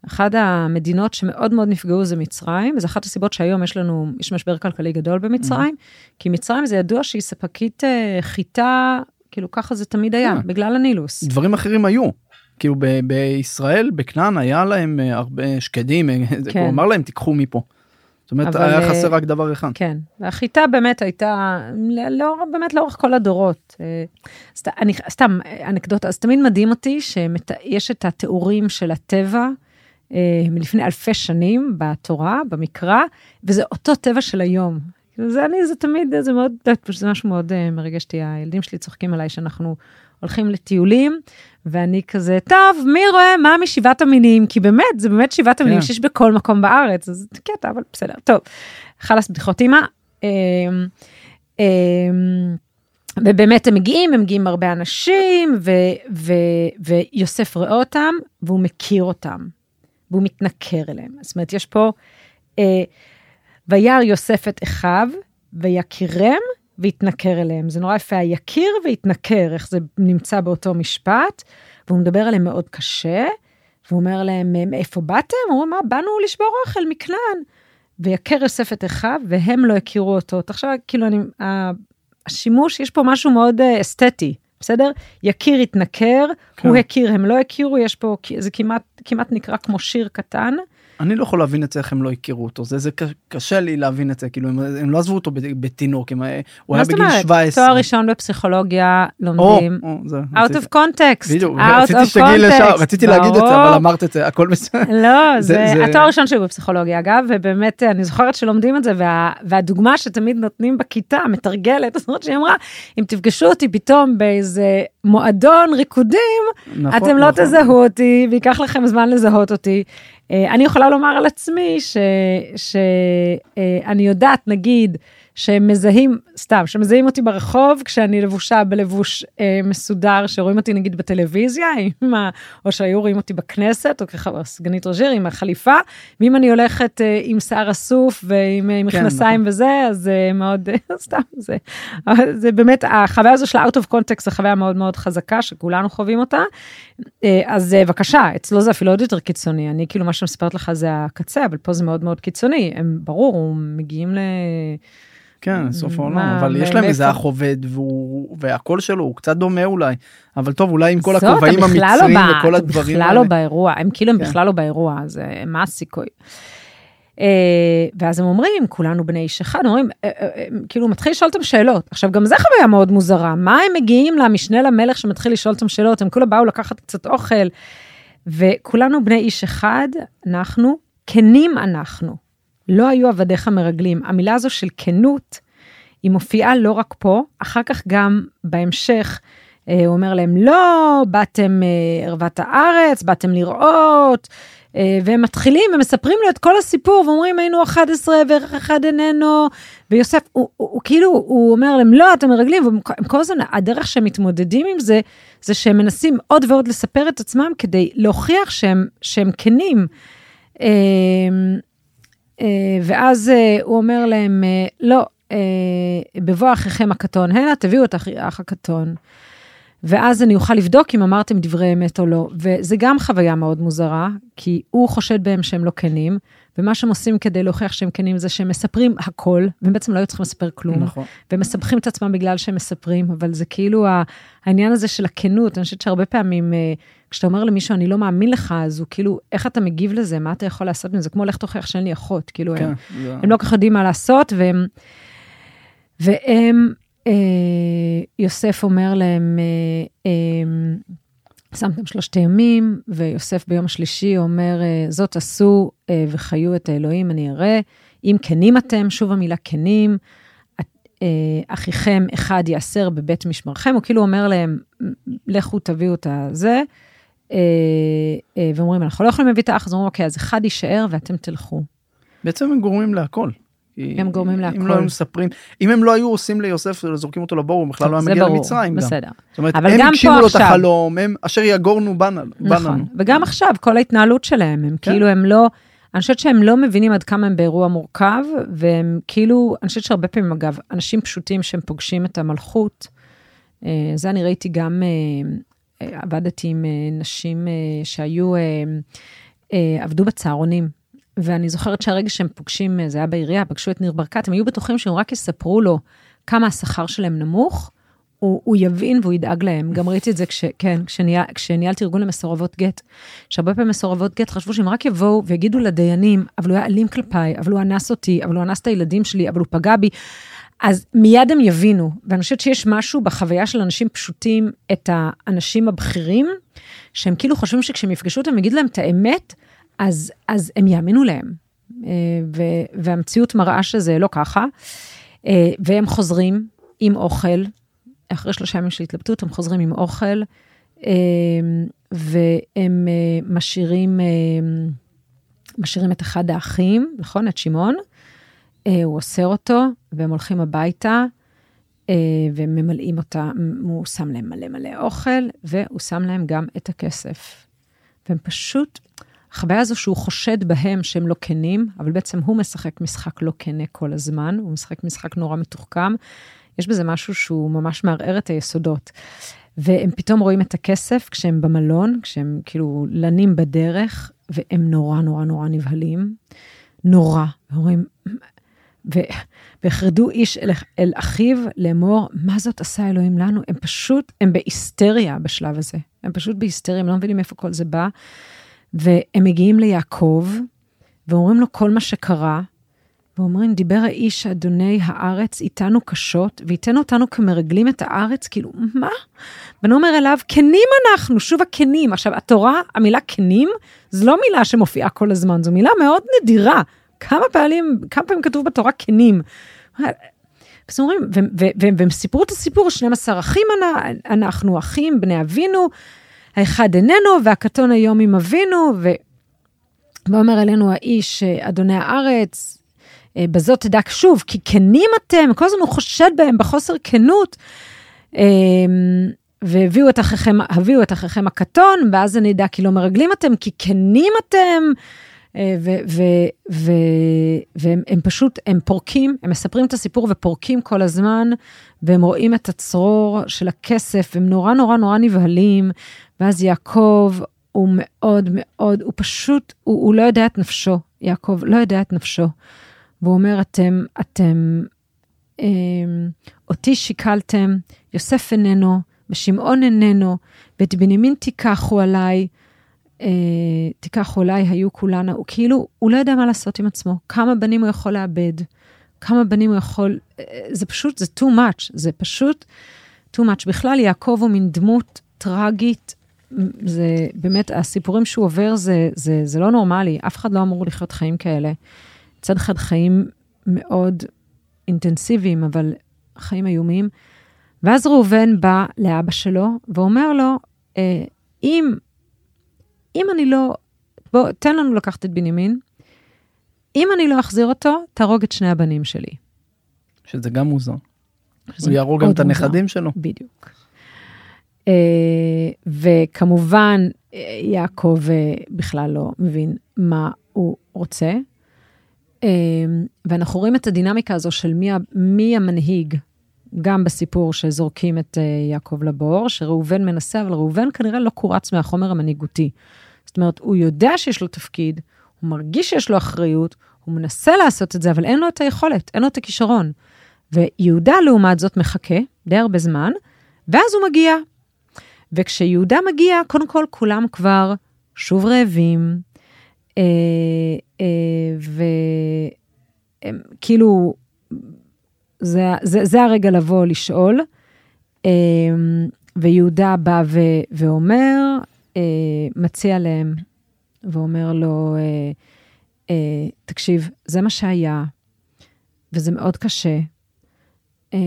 אחת המדינות שמאוד מאוד נפגעו זה מצרים, וזו אחת הסיבות שהיום יש לנו, יש משבר כלכלי גדול במצרים, כי מצרים זה ידוע שהיא ספקית אה, חיטה, כאילו ככה זה תמיד היה, כן. בגלל הנילוס. דברים אחרים היו. כאילו ב- בישראל, בכנען, היה להם אה, הרבה שקדים, אה, כן. הוא אמר להם תיקחו מפה. זאת אומרת, אבל, היה אה, חסר רק דבר אחד. כן, והחיטה באמת הייתה, לא, באמת לאורך כל הדורות. סת, אני, סתם אנקדוטה, אז תמיד מדהים אותי שיש את התיאורים של הטבע מלפני אלפי שנים בתורה, במקרא, וזה אותו טבע של היום. זה אני, זה תמיד, זה מאוד, זה משהו מאוד מרגש אותי, הילדים שלי צוחקים עליי שאנחנו הולכים לטיולים, ואני כזה, טוב, מי רואה מה משבעת המינים? כי באמת, זה באמת שבעת המינים כן. שיש בכל מקום בארץ, אז זה קטע, אבל בסדר, טוב. חלאס בדיחות אימא. אמ, אמ, ובאמת הם מגיעים, הם מגיעים הרבה אנשים, ו, ו, ויוסף רואה אותם, והוא מכיר אותם, והוא מתנכר אליהם. זאת אומרת, יש פה, אה, וירא יוסף את אחיו, ויכירם, ויתנכר אליהם. זה נורא יפה, היכיר ויתנכר, איך זה נמצא באותו משפט, והוא מדבר עליהם מאוד קשה, והוא אומר להם, מאיפה באתם? הוא אומר, מה, באנו לשבור אוכל מכנען. ויכר יוסף את אחיו, והם לא הכירו אותו. תחשוב, כאילו, אני, השימוש, יש פה משהו מאוד אה, אסתטי, בסדר? יכיר התנכר, כן. הוא הכיר, הם לא הכירו, יש פה, זה כמעט, כמעט נקרא כמו שיר קטן. אני לא יכול להבין את זה איך הם לא הכירו אותו זה זה קשה לי להבין את זה כאילו הם, הם לא עזבו אותו בתינוק הם, הוא היה בגיל אומרת? 17. תואר ראשון בפסיכולוגיה לומדים. או, זה, out of context. בדיוק, רציתי שתגיעי לשם. רציתי להגיד את זה ברור. אבל אמרת את זה הכל בסדר. לא, זה- זה זה- התואר הראשון שלי בפסיכולוגיה, אגב, ובאמת, אני זוכרת שלומדים את זה, וה, והדוגמה שתמיד נותנים בכיתה, מתרגלת, זאת אומרת שהיא אמרה, אם תפגשו אותי פתאום באיזה מועדון ריקודים, נכון, אתם לא נכון. תזהו אותי, וייקח לכם זמן לזהות אותי. אה, אני יכולה לומר על עצמי שאני יודעת, נגיד, שהם מזהים, סתם, שמזהים אותי ברחוב כשאני לבושה בלבוש אה, מסודר, שרואים אותי נגיד בטלוויזיה, עם ה, או שהיו רואים אותי בכנסת, או כסגנית ראש עיר עם החליפה, ואם אני הולכת אה, עם שיער אסוף ועם אה, מכנסיים נכון. וזה, אז זה מאוד, סתם, זה, זה באמת, החוויה הזו של ה-out of context זו חוויה מאוד מאוד חזקה, שכולנו חווים אותה. אה, אז אה, בבקשה, אצלו זה אפילו עוד יותר קיצוני, אני כאילו מה שמספרת לך זה הקצה, אבל פה זה מאוד מאוד קיצוני, הם ברור, הם מגיעים ל... כן סוף העולם אבל יש להם איזה? אח עובד והקול שלו הוא קצת דומה אולי אבל טוב אולי עם כל הכובעים לא בא- וכל הדברים בכלל האלה. לא באירוע, הם כאילו הם כן. בכלל לא באירוע, אז אה, מה הסיכוי? אה, ואז הם אומרים, כולנו בני איש אחד, אומרים, אה, אה, כאילו, הוא מתחיל לשאול אותם שאלות. עכשיו, גם זה חוויה מאוד מוזרה. מה הם מגיעים למשנה למלך שמתחיל לשאול אותם שאלות? הם כולה באו לקחת קצת אוכל, וכולנו בני איש אחד, אנחנו, כנים אנחנו. לא היו עבדיך מרגלים. המילה הזו של כנות, היא מופיעה לא רק פה, אחר כך גם בהמשך, הוא אומר להם, לא, באתם ערוות הארץ, באתם לראות, והם מתחילים ומספרים לו את כל הסיפור, ואומרים, היינו 11 וערך אחד איננו, ויוסף, הוא, הוא, הוא כאילו, הוא אומר להם, לא, אתם מרגלים, והם הם כל הזמן, הדרך שהם מתמודדים עם זה, זה שהם מנסים עוד ועוד לספר את עצמם כדי להוכיח שהם, שהם כנים. אה, אה, ואז אה, הוא אומר להם, אה, לא, אה, בבוא אחיכם הקטון הנה, תביאו את האח הקטון. ואז אני אוכל לבדוק אם אמרתם דברי אמת או לא. וזה גם חוויה מאוד מוזרה, כי הוא חושד בהם שהם לא כנים, ומה שהם עושים כדי להוכיח שהם כנים זה שהם מספרים הכל, והם בעצם לא היו צריכים לספר כלום. נכון. והם מסבכים את עצמם בגלל שהם מספרים, אבל זה כאילו העניין הזה של הכנות, אני חושבת שהרבה פעמים, אה, כשאתה אומר למישהו, אני לא מאמין לך, אז הוא כאילו, איך אתה מגיב לזה, מה אתה יכול לעשות עם זה? כמו לך תוכיח שאין לי אחות, כאילו, כן, הם, זה- הם לא כל כך יודעים מה לעשות, והם, והם, אה, יוסף אומר להם, אה, אה, שמתם שלושת הימים, ויוסף ביום השלישי אומר, אה, זאת עשו אה, וחיו את האלוהים, אני אראה. אם כנים אתם, שוב המילה כנים, אה, אחיכם אחד יאסר בבית משמרכם, הוא כאילו אומר להם, לכו תביאו את הזה. אה, ואומרים, אנחנו לא יכולים להביא את האח, אז אומרים, אוקיי, אז אחד יישאר ואתם תלכו. בעצם הם גורמים להכל. הם גורמים אם להכל. לא היו מספרים אם הם לא היו עושים ליוסף זורקים אותו לבור הוא בכלל לא היה מגיע ברור, למצרים גם. בסדר. זאת אומרת אבל הם הגשימו פה לו את החלום הם אשר יגורנו בנו. נכון. וגם עכשיו, כל ההתנהלות שלהם, הם כן. כאילו, הם לא, אני חושבת שהם לא מבינים עד כמה הם באירוע מורכב, והם כאילו, אני חושבת שהרבה פעמים, אגב, אנשים פשוטים שהם פוגשים את המלכות, אה, זה אני ראיתי גם, אה, אה, עבדתי עם נשים שהיו, עבדו בצהרונים. ואני זוכרת שהרגע שהם פוגשים, אה, זה היה בעירייה, פגשו את ניר ברקת, הם היו בטוחים שהם רק יספרו לו כמה השכר שלהם נמוך, הוא, הוא יבין והוא ידאג להם. גם ראיתי את זה כש, כן, כשניהל, כשניהלתי ארגון למסורבות גט, שהרבה פעמים מסורבות גט חשבו שהם רק יבואו ויגידו לדיינים, אבל הוא היה אלים כלפיי, אבל הוא אנס אותי, אבל הוא אנס את הילדים שלי, אבל הוא פגע בי. אז מיד הם יבינו, ואני חושבת שיש משהו בחוויה של אנשים פשוטים, את האנשים הבכירים, שהם כאילו חושבים שכשהם יפגשו אותם, יגידו להם את האמת, אז, אז הם יאמינו להם. אה, ו, והמציאות מראה שזה לא ככה. אה, והם חוזרים עם אוכל, אחרי שלושה ימים של התלבטות, הם חוזרים עם אוכל, אה, והם משאירים, משאירים את אחד האחים, נכון? את שמעון. הוא אוסר אותו, והם הולכים הביתה, וממלאים אותה, הוא שם להם מלא מלא אוכל, והוא שם להם גם את הכסף. והם פשוט, החוויה הזו שהוא חושד בהם שהם לא כנים, אבל בעצם הוא משחק משחק לא כנה כל הזמן, הוא משחק משחק נורא מתוחכם. יש בזה משהו שהוא ממש מערער את היסודות. והם פתאום רואים את הכסף כשהם במלון, כשהם כאילו לנים בדרך, והם נורא נורא נורא נבהלים. נורא. אומרים, והחרדו איש אל, אל אחיו לאמור, מה זאת עשה אלוהים לנו? הם פשוט, הם בהיסטריה בשלב הזה. הם פשוט בהיסטריה, הם לא מבינים איפה כל זה בא. והם מגיעים ליעקב, ואומרים לו כל מה שקרה, ואומרים, דיבר האיש אדוני הארץ איתנו קשות, וייתן אותנו כמרגלים את הארץ, כאילו, מה? ואני אומר אליו, כנים אנחנו, שוב הכנים. עכשיו, התורה, המילה כנים, זו לא מילה שמופיעה כל הזמן, זו מילה מאוד נדירה. כמה פעמים, כמה פעמים כתוב בתורה כנים? אז אומרים, והם סיפרו את הסיפור, 12 אחים אנחנו, אחים, בני אבינו, האחד איננו, והקטון היום עם אבינו. ואומר אלינו האיש, אדוני הארץ, אה, בזאת תדע שוב, כי כנים אתם, כל הזמן הוא חושד בהם בחוסר כנות. אמ, והביאו את אחיכם, הביאו את אחיכם הקטון, ואז אני אדע כי לא מרגלים אתם, כי כנים אתם. אה, והם פשוט, הם פורקים, הם מספרים את הסיפור ופורקים כל הזמן, והם רואים את הצרור של הכסף, הם נורא נורא נורא נבהלים, ואז יעקב הוא מאוד מאוד, הוא פשוט, הוא, הוא לא יודע את נפשו, יעקב לא יודע את נפשו. והוא אומר, אתם, אתם, אה, אותי שיקלתם, יוסף איננו, ושמעון איננו, ואת בנימין תיקחו עליי, אה, תיקחו עליי, היו כולנה, הוא כאילו, הוא לא יודע מה לעשות עם עצמו, כמה בנים הוא יכול לאבד, כמה בנים הוא יכול, אה, זה פשוט, זה too much, זה פשוט too much. בכלל, יעקב הוא מין דמות טרגית, זה באמת, הסיפורים שהוא עובר זה, זה, זה לא נורמלי, אף אחד לא אמור לחיות חיים כאלה. מצד אחד חיים מאוד אינטנסיביים, אבל חיים איומיים. ואז ראובן בא לאבא שלו ואומר לו, אה, אם, אם אני לא, בוא, תן לנו לקחת את בנימין, אם אני לא אחזיר אותו, תהרוג את שני הבנים שלי. שזה גם מוזר. הוא יהרוג גם את הנכדים שלו. בדיוק. Uh, וכמובן, יעקב uh, בכלל לא מבין מה הוא רוצה. ואנחנו רואים את הדינמיקה הזו של מי, מי המנהיג, גם בסיפור שזורקים את יעקב לבור, שראובן מנסה, אבל ראובן כנראה לא קורץ מהחומר המנהיגותי. זאת אומרת, הוא יודע שיש לו תפקיד, הוא מרגיש שיש לו אחריות, הוא מנסה לעשות את זה, אבל אין לו את היכולת, אין לו את הכישרון. ויהודה, לעומת זאת, מחכה די הרבה זמן, ואז הוא מגיע. וכשיהודה מגיע, קודם כל, כולם כבר שוב רעבים, אה, אה, וכאילו, זה, זה, זה הרגע לבוא לשאול. אה, ויהודה בא ו, ואומר, אה, מציע להם, ואומר לו, אה, אה, תקשיב, זה מה שהיה, וזה מאוד קשה, אה,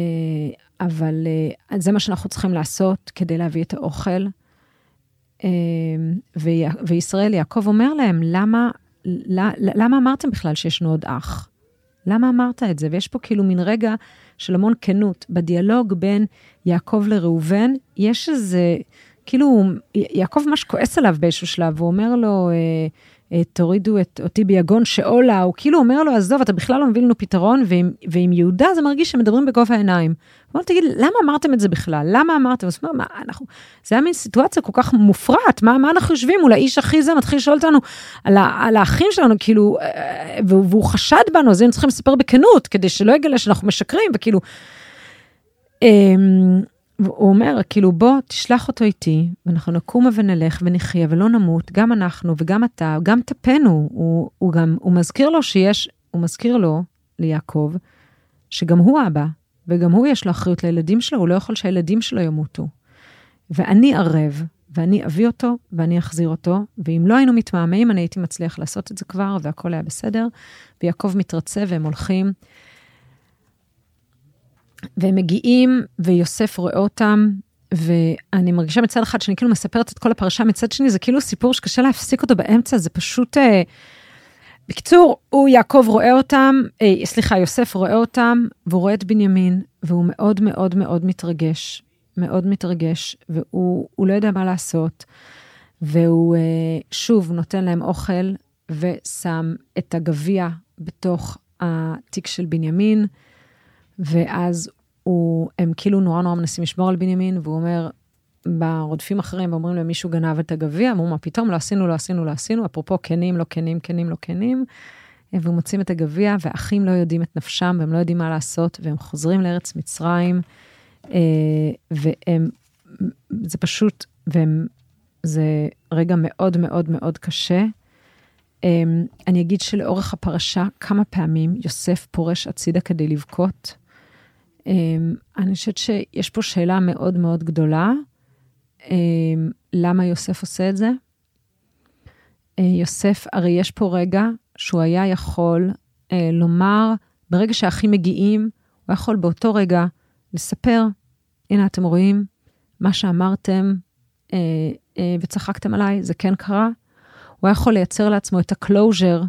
אבל אה, זה מה שאנחנו צריכים לעשות כדי להביא את האוכל. אה, וישראל, יעקב אומר להם, למה, למה אמרתם בכלל שיש לנו עוד אח? למה אמרת את זה? ויש פה כאילו מין רגע של המון כנות. בדיאלוג בין יעקב לראובן, יש איזה, כאילו, יעקב ממש כועס עליו באיזשהו שלב, הוא אומר לו, אה, תורידו את אותי ביגון שאולה, הוא כאילו אומר לו, עזוב, אתה בכלל לא מביא לנו פתרון, ועם, ועם יהודה זה מרגיש שמדברים בגובה העיניים. הוא אומר, תגיד, למה אמרתם את זה בכלל? למה אמרתם? הוא אומר, מה, אנחנו, זה היה מין סיטואציה כל כך מופרעת, מה, מה אנחנו יושבים מול האיש הכי זה, מתחיל לשאול אותנו על, ה, על האחים שלנו, כאילו, אה, והוא, והוא חשד בנו, אז היינו צריכים לספר בכנות, כדי שלא יגלה שאנחנו משקרים, וכאילו... אמ, הוא אומר, כאילו, בוא, תשלח אותו איתי, ואנחנו נקומה ונלך ונחיה ולא נמות, גם אנחנו וגם אתה, גם טפנו. הוא, הוא גם, הוא מזכיר לו שיש, הוא מזכיר לו, ליעקב, שגם הוא אבא, וגם הוא יש לו אחריות לילדים שלו, הוא לא יכול שהילדים שלו ימותו. ואני ערב, ואני אביא אותו, ואני אחזיר אותו, ואם לא היינו מתמהמהים, אני הייתי מצליח לעשות את זה כבר, והכל היה בסדר. ויעקב מתרצה והם הולכים. והם מגיעים, ויוסף רואה אותם, ואני מרגישה מצד אחד שאני כאילו מספרת את כל הפרשה, מצד שני זה כאילו סיפור שקשה להפסיק אותו באמצע, זה פשוט... אה, בקיצור, הוא, יעקב רואה אותם, אה, סליחה, יוסף רואה אותם, והוא רואה את בנימין, והוא מאוד מאוד מאוד מתרגש, מאוד מתרגש, והוא לא יודע מה לעשות, והוא אה, שוב נותן להם אוכל, ושם את הגביע בתוך התיק של בנימין, ואז הוא, הם כאילו נורא נורא מנסים לשמור על בנימין, והוא אומר, ברודפים אחרים, אומרים להם, מישהו גנב את הגביע, אמרו, מה פתאום, לא עשינו, לא עשינו, לא עשינו, אפרופו כנים, לא כנים, כנים, לא כנים. והם מוצאים את הגביע, והאחים לא יודעים את נפשם, והם לא יודעים מה לעשות, והם חוזרים לארץ מצרים, אה, והם, זה פשוט, והם, זה רגע מאוד מאוד מאוד קשה. אה, אני אגיד שלאורך הפרשה, כמה פעמים יוסף פורש הצידה כדי לבכות. אמ, אני חושבת שיש פה שאלה מאוד מאוד גדולה, אמ, למה יוסף עושה את זה? אה, יוסף, הרי יש פה רגע שהוא היה יכול אה, לומר, ברגע שהאחים מגיעים, הוא יכול באותו רגע לספר, הנה אתם רואים, מה שאמרתם אה, וצחקתם עליי, זה כן קרה. הוא היה יכול לייצר לעצמו את ה-closure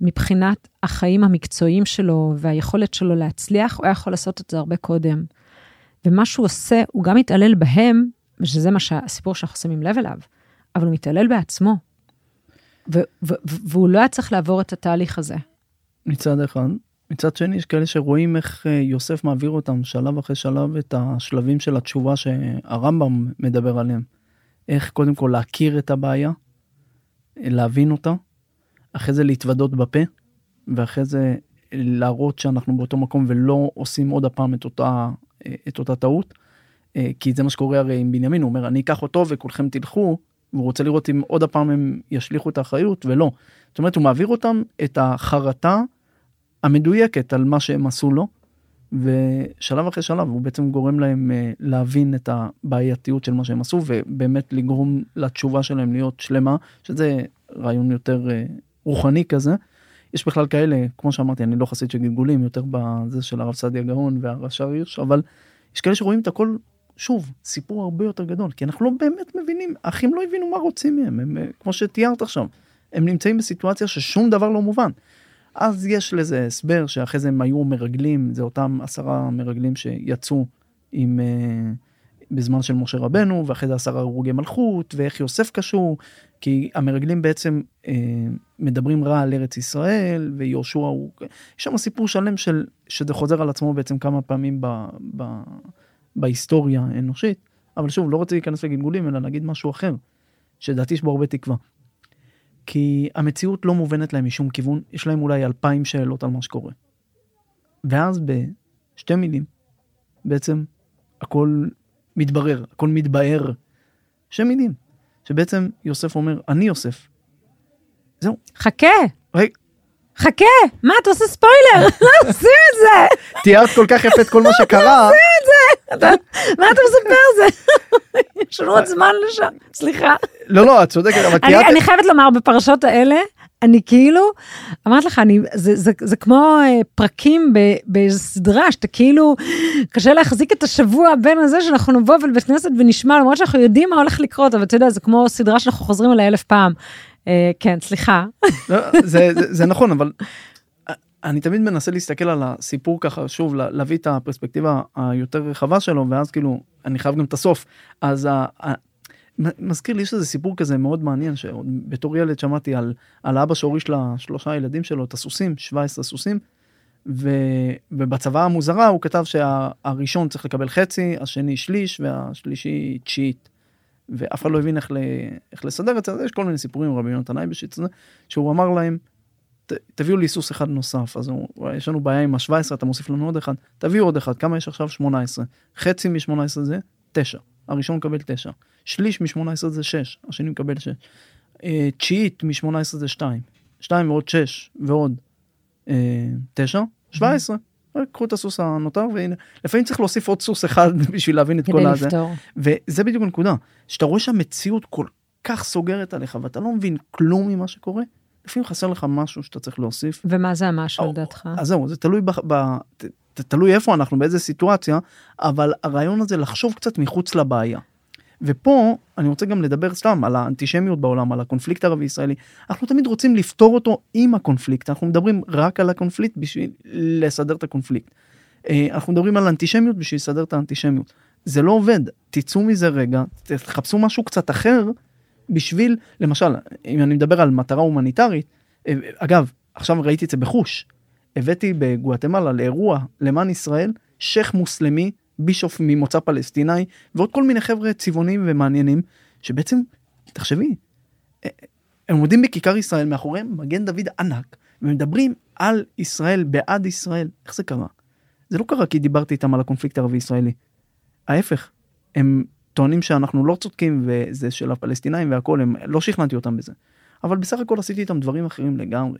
מבחינת החיים המקצועיים שלו והיכולת שלו להצליח, הוא היה יכול לעשות את זה הרבה קודם. ומה שהוא עושה, הוא גם מתעלל בהם, ושזה מה שהסיפור שאנחנו שמים לב אליו, אבל הוא מתעלל בעצמו. ו- ו- והוא לא היה צריך לעבור את התהליך הזה. מצד אחד. מצד שני, יש כאלה שרואים איך אה, יוסף מעביר אותם שלב אחרי שלב את השלבים של התשובה שהרמב"ם מדבר עליהם. איך קודם כל להכיר את הבעיה, להבין אותה, אחרי זה להתוודות בפה, ואחרי זה להראות שאנחנו באותו מקום ולא עושים עוד הפעם את אותה, את אותה טעות. אה, כי זה מה שקורה הרי עם בנימין, הוא אומר אני אקח אותו וכולכם תלכו, והוא רוצה לראות אם עוד הפעם הם ישליכו את האחריות ולא. זאת אומרת הוא מעביר אותם את החרטה המדויקת על מה שהם עשו לו, ושלב אחרי שלב הוא בעצם גורם להם אה, להבין את הבעייתיות של מה שהם עשו ובאמת לגרום לתשובה שלהם להיות שלמה, שזה רעיון יותר אה, רוחני כזה. יש בכלל כאלה, כמו שאמרתי, אני לא חסיד של גלגולים, יותר בזה של הרב סעדיה גאון והרש"ר הירש, אבל יש כאלה שרואים את הכל, שוב, סיפור הרבה יותר גדול, כי אנחנו לא באמת מבינים, האחים לא הבינו מה רוצים מהם, הם, כמו שתיארת עכשיו, הם נמצאים בסיטואציה ששום דבר לא מובן. אז יש לזה הסבר שאחרי זה הם היו מרגלים, זה אותם עשרה מרגלים שיצאו עם... Uh, בזמן של משה רבנו ואחרי זה עשרה הרוגי מלכות ואיך יוסף קשור כי המרגלים בעצם אה, מדברים רע על ארץ ישראל ויהושע הוא יש שם סיפור שלם של שזה חוזר על עצמו בעצם כמה פעמים ב, ב, בהיסטוריה האנושית אבל שוב לא רוצה להיכנס לגלגולים אלא להגיד משהו אחר שדעתי יש בו הרבה תקווה. כי המציאות לא מובנת להם משום כיוון יש להם אולי אלפיים שאלות על מה שקורה. ואז בשתי מילים בעצם הכל מתברר, הכל מתבהר. שם מילים. שבעצם יוסף אומר, אני יוסף. זהו. חכה. רגע. חכה, מה, אתה עושה ספוילר? לא עושים את זה. תיארת כל כך יפה את כל מה שקרה. לא עושים את זה. מה אתה מספר זה? יש לנו עוד זמן לשם, סליחה. לא, לא, את צודקת, אבל תיארת... אני חייבת לומר, בפרשות האלה, אני כאילו, אמרתי לך, אני, זה, זה, זה כמו אה, פרקים באיזו סדרה, שאתה כאילו, קשה להחזיק את השבוע בין הזה שאנחנו נבוא ולבית כנסת ונשמע, למרות שאנחנו יודעים מה הולך לקרות, אבל אתה יודע, זה כמו סדרה שאנחנו חוזרים עליה אלף פעם. אה, כן, סליחה. לא, זה, זה, זה נכון, אבל אני תמיד מנסה להסתכל על הסיפור ככה, שוב, להביא את הפרספקטיבה היותר רחבה שלו, ואז כאילו, אני חייב גם את הסוף. אז מזכיר לי, יש איזה סיפור כזה מאוד מעניין, שעוד בתור ילד שמעתי על, על האבא שהוריש לשלושה ילדים שלו את הסוסים, 17 סוסים, ו, ובצוואה המוזרה הוא כתב שהראשון צריך לקבל חצי, השני שליש והשלישי תשיעית. ואף אחד לא הבין איך, ל, איך לסדר את זה, אז יש כל מיני סיפורים, רבי יונתן אייבשיץ, שהוא אמר להם, "ת- תביאו לי סוס אחד נוסף, אז הוא, יש לנו בעיה עם ה-17, אתה מוסיף לנו עוד אחד, תביאו עוד אחד, כמה יש עכשיו? 18. חצי מ-18 זה 9, הראשון מקבל 9. שליש מ-18 זה 6, השני מקבל 6. אה, תשיעית מ-18 זה 2. 2 ועוד 6 ועוד אה, 9, 17. אה, קחו את הסוס הנותר והנה לפעמים צריך להוסיף עוד סוס אחד בשביל להבין את כדי כל הזה לפתור. וזה בדיוק הנקודה שאתה רואה שהמציאות כל כך סוגרת עליך ואתה לא מבין כלום ממה שקורה לפעמים חסר לך משהו שאתה צריך להוסיף ומה זה המשהו לדעתך? אז זהו זה תלוי ב, ב, ת, תלוי איפה אנחנו באיזה סיטואציה אבל הרעיון הזה לחשוב קצת מחוץ לבעיה. ופה אני רוצה גם לדבר סתם על האנטישמיות בעולם על הקונפליקט הערבי ישראלי. אנחנו תמיד רוצים לפתור אותו עם הקונפליקט. אנחנו מדברים רק על הקונפליקט בשביל לסדר את הקונפליקט. אה, אנחנו מדברים על אנטישמיות בשביל לסדר את האנטישמיות. זה לא עובד. תצאו מזה רגע תחפשו משהו קצת אחר בשביל למשל אם אני מדבר על מטרה הומניטרית אה, אגב עכשיו ראיתי את זה בחוש. הבאתי בגואטמלה לאירוע למען ישראל שייח' מוסלמי בישוף ממוצא פלסטיני ועוד כל מיני חבר'ה צבעונים ומעניינים שבעצם תחשבי אה, הם עומדים בכיכר ישראל מאחוריהם מגן דוד ענק ומדברים על ישראל בעד ישראל איך זה קרה. זה לא קרה כי דיברתי איתם על הקונפליקט הערבי ישראלי. ההפך הם טוענים שאנחנו לא צודקים וזה של הפלסטינאים והכל הם לא שכנעתי אותם בזה. אבל בסך הכל עשיתי איתם דברים אחרים לגמרי.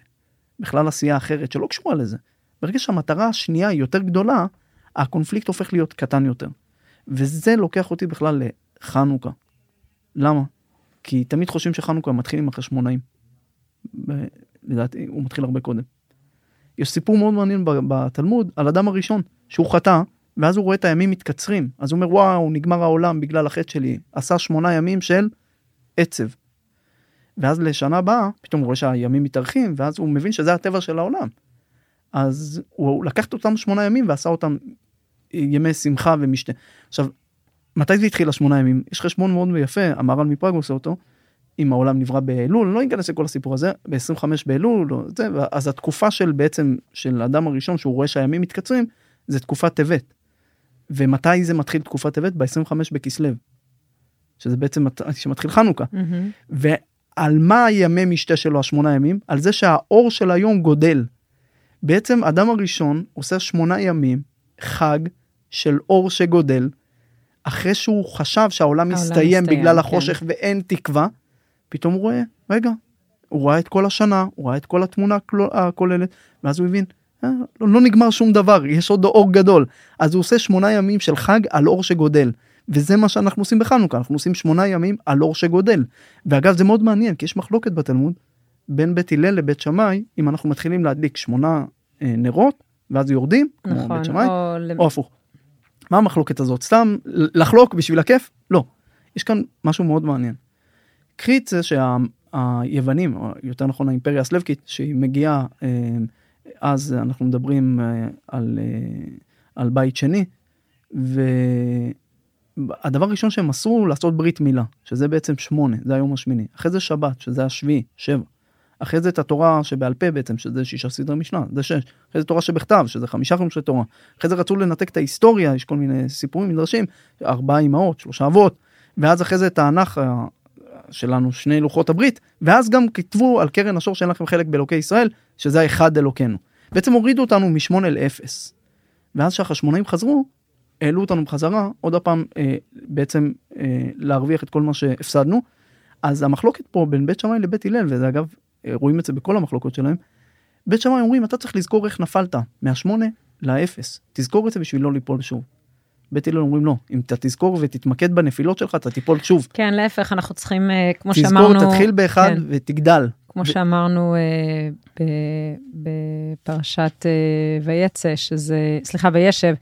בכלל עשייה אחרת שלא קשורה לזה. ברגע שהמטרה השנייה היא יותר גדולה, הקונפליקט הופך להיות קטן יותר. וזה לוקח אותי בכלל לחנוכה. למה? כי תמיד חושבים שחנוכה מתחיל עם החשמונאים. לדעתי הוא מתחיל הרבה קודם. יש סיפור מאוד מעניין בתלמוד על אדם הראשון שהוא חטא ואז הוא רואה את הימים מתקצרים אז הוא אומר וואו נגמר העולם בגלל החטא שלי עשה שמונה ימים של עצב. ואז לשנה הבאה פתאום הוא רואה שהימים מתארחים ואז הוא מבין שזה הטבע של העולם. אז הוא לקח את אותם שמונה ימים ועשה אותם ימי שמחה ומשתה. עכשיו מתי זה התחיל השמונה ימים יש חשבון מאוד יפה המהר"ל מפראג עושה אותו. אם העולם נברא באלול לא ניכנס לכל הסיפור הזה ב-25 באלול או זה אז התקופה של בעצם של האדם הראשון שהוא רואה שהימים מתקצרים זה תקופת טבת. ומתי זה מתחיל תקופת טבת ב-25 בכסלו. שזה בעצם מת- שמתחיל חנוכה מהמם. ועל מה הימי משתה שלו השמונה ימים על זה שהאור של היום גודל. בעצם אדם הראשון עושה שמונה ימים חג של אור שגודל אחרי שהוא חשב שהעולם מסתיים בגלל כן. החושך ואין תקווה פתאום הוא רואה רגע הוא ראה את כל השנה הוא ראה את כל התמונה הכוללת ואז הוא הבין "אה, לא, לא נגמר שום דבר יש עוד אור גדול אז הוא עושה שמונה ימים של חג על אור שגודל וזה מה שאנחנו עושים בחנוכה אנחנו עושים שמונה ימים על אור שגודל ואגב זה מאוד מעניין כי יש מחלוקת בתלמוד בין בית הלל לבית שמאי אם אנחנו מתחילים להדליק שמונה אה, נרות ואז יורדים כמו נכון, בית שמאי או או הפוך. מה המחלוקת הזאת סתם לחלוק בשביל הכיף לא יש כאן משהו מאוד מעניין. קחי את זה שהיוונים או יותר נכון האימפריה הסלבקית שהיא מגיעה אה, אז אנחנו מדברים אה, על אה, על בית שני והדבר הראשון שהם עשו לעשות ברית מילה שזה בעצם שמונה זה היום השמיני אחרי זה שבת שזה השביעי שבע. אחרי זה את התורה שבעל פה בעצם שזה שישה סדרי משנה זה שש. אחרי זה תורה שבכתב שזה חמישה חומשי תורה. אחרי זה רצו לנתק את ההיסטוריה יש כל מיני סיפורים מדרשים ארבעה אמהות שלושה אבות. ואז אחרי זה את האנך ה- שלנו שני לוחות הברית ואז גם כתבו על קרן השור שאין לכם חלק באלוקי ישראל שזה האחד אלוקינו. בעצם הורידו אותנו משמונה לאפס ואז שהחשמונאים חזרו העלו אותנו בחזרה עוד הפעם אה, בעצם אה, להרוויח את כל מה שהפסדנו. אז המחלוקת פה בין בית שמאי לבית הלל וזה אגב אה, רואים את זה בכל המחלוקות שלהם. בית שמאי אומרים אתה צריך לזכור איך נפלת מהשמונה לאפס תזכור את זה בשביל לא ליפול שוב. בית הלל אומרים לא אם אתה תזכור ותתמקד בנפילות שלך אתה תיפול שוב. כן, להפך, אנחנו צריכים, אה, כמו תזכור שאמרנו, תתחיל באחד כן. ותגדל. כמו ו- שאמרנו אה, ב- בפרשת אה, ויצא, שזה, סליחה, וישב,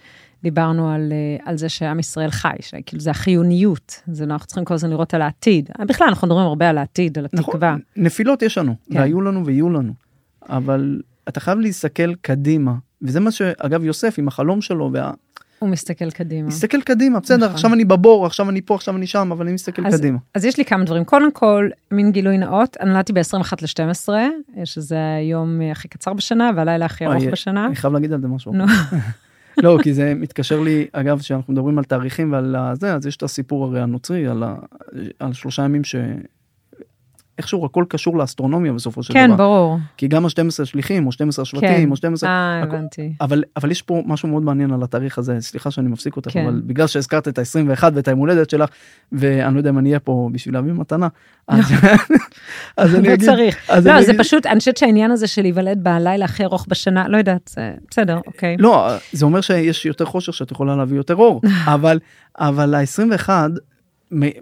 דיברנו על, אה, על זה שעם ישראל חי, שכאילו זה החיוניות, זה לא, אנחנו צריכים כל הזמן לראות על העתיד. בכלל, אנחנו מדברים הרבה על העתיד, על נכון, התקווה. נפילות יש לנו כן. והיו לנו ויהיו לנו אבל אתה חייב להסתכל קדימה וזה מה שאגב יוסף עם החלום שלו וה... הוא מסתכל קדימה. מסתכל קדימה, בסדר, נכון. עכשיו אני בבור, עכשיו אני פה, עכשיו אני שם, אבל אני מסתכל אז- קדימה. אז יש לי כמה דברים. קודם כל, מין גילוי נאות, אני נולדתי ב-21 ל-12, שזה היום אה, הכי קצר בשנה והלילה הכי ארוך בשנה. אני חייב להגיד על זה משהו. לא, כי זה מתקשר לי, אגב, כשאנחנו מדברים על תאריכים ועל זה, אז יש את הסיפור הרי הנוצרי, על, ה, על שלושה ימים ש... איכשהו הכל קשור לאסטרונומיה בסופו של כן, דבר. ברור. כי גם ה-12 שליחים, או 12 כן. שבטים, או 12... אה, הכל- הבנתי. אבל, אבל יש פה משהו מאוד מעניין על התאריך הזה, סליחה שאני מפסיק אותך, כן. אבל בגלל שהזכרת את ה-21 ואת היום הולדת שלך, ואני לא יודע אם אני אהיה פה בשביל להביא מתנה, אז, אז אני לא אגיד... צריך. אז לא, אני זה אגיד- פשוט, אני חושבת שהעניין הזה של להיוולד בלילה הכי ארוך בשנה, לא יודעת, זה בסדר, אוקיי. לא, זה אומר שיש יותר חושך שאת יכולה להביא יותר אור, אבל, אבל ה-21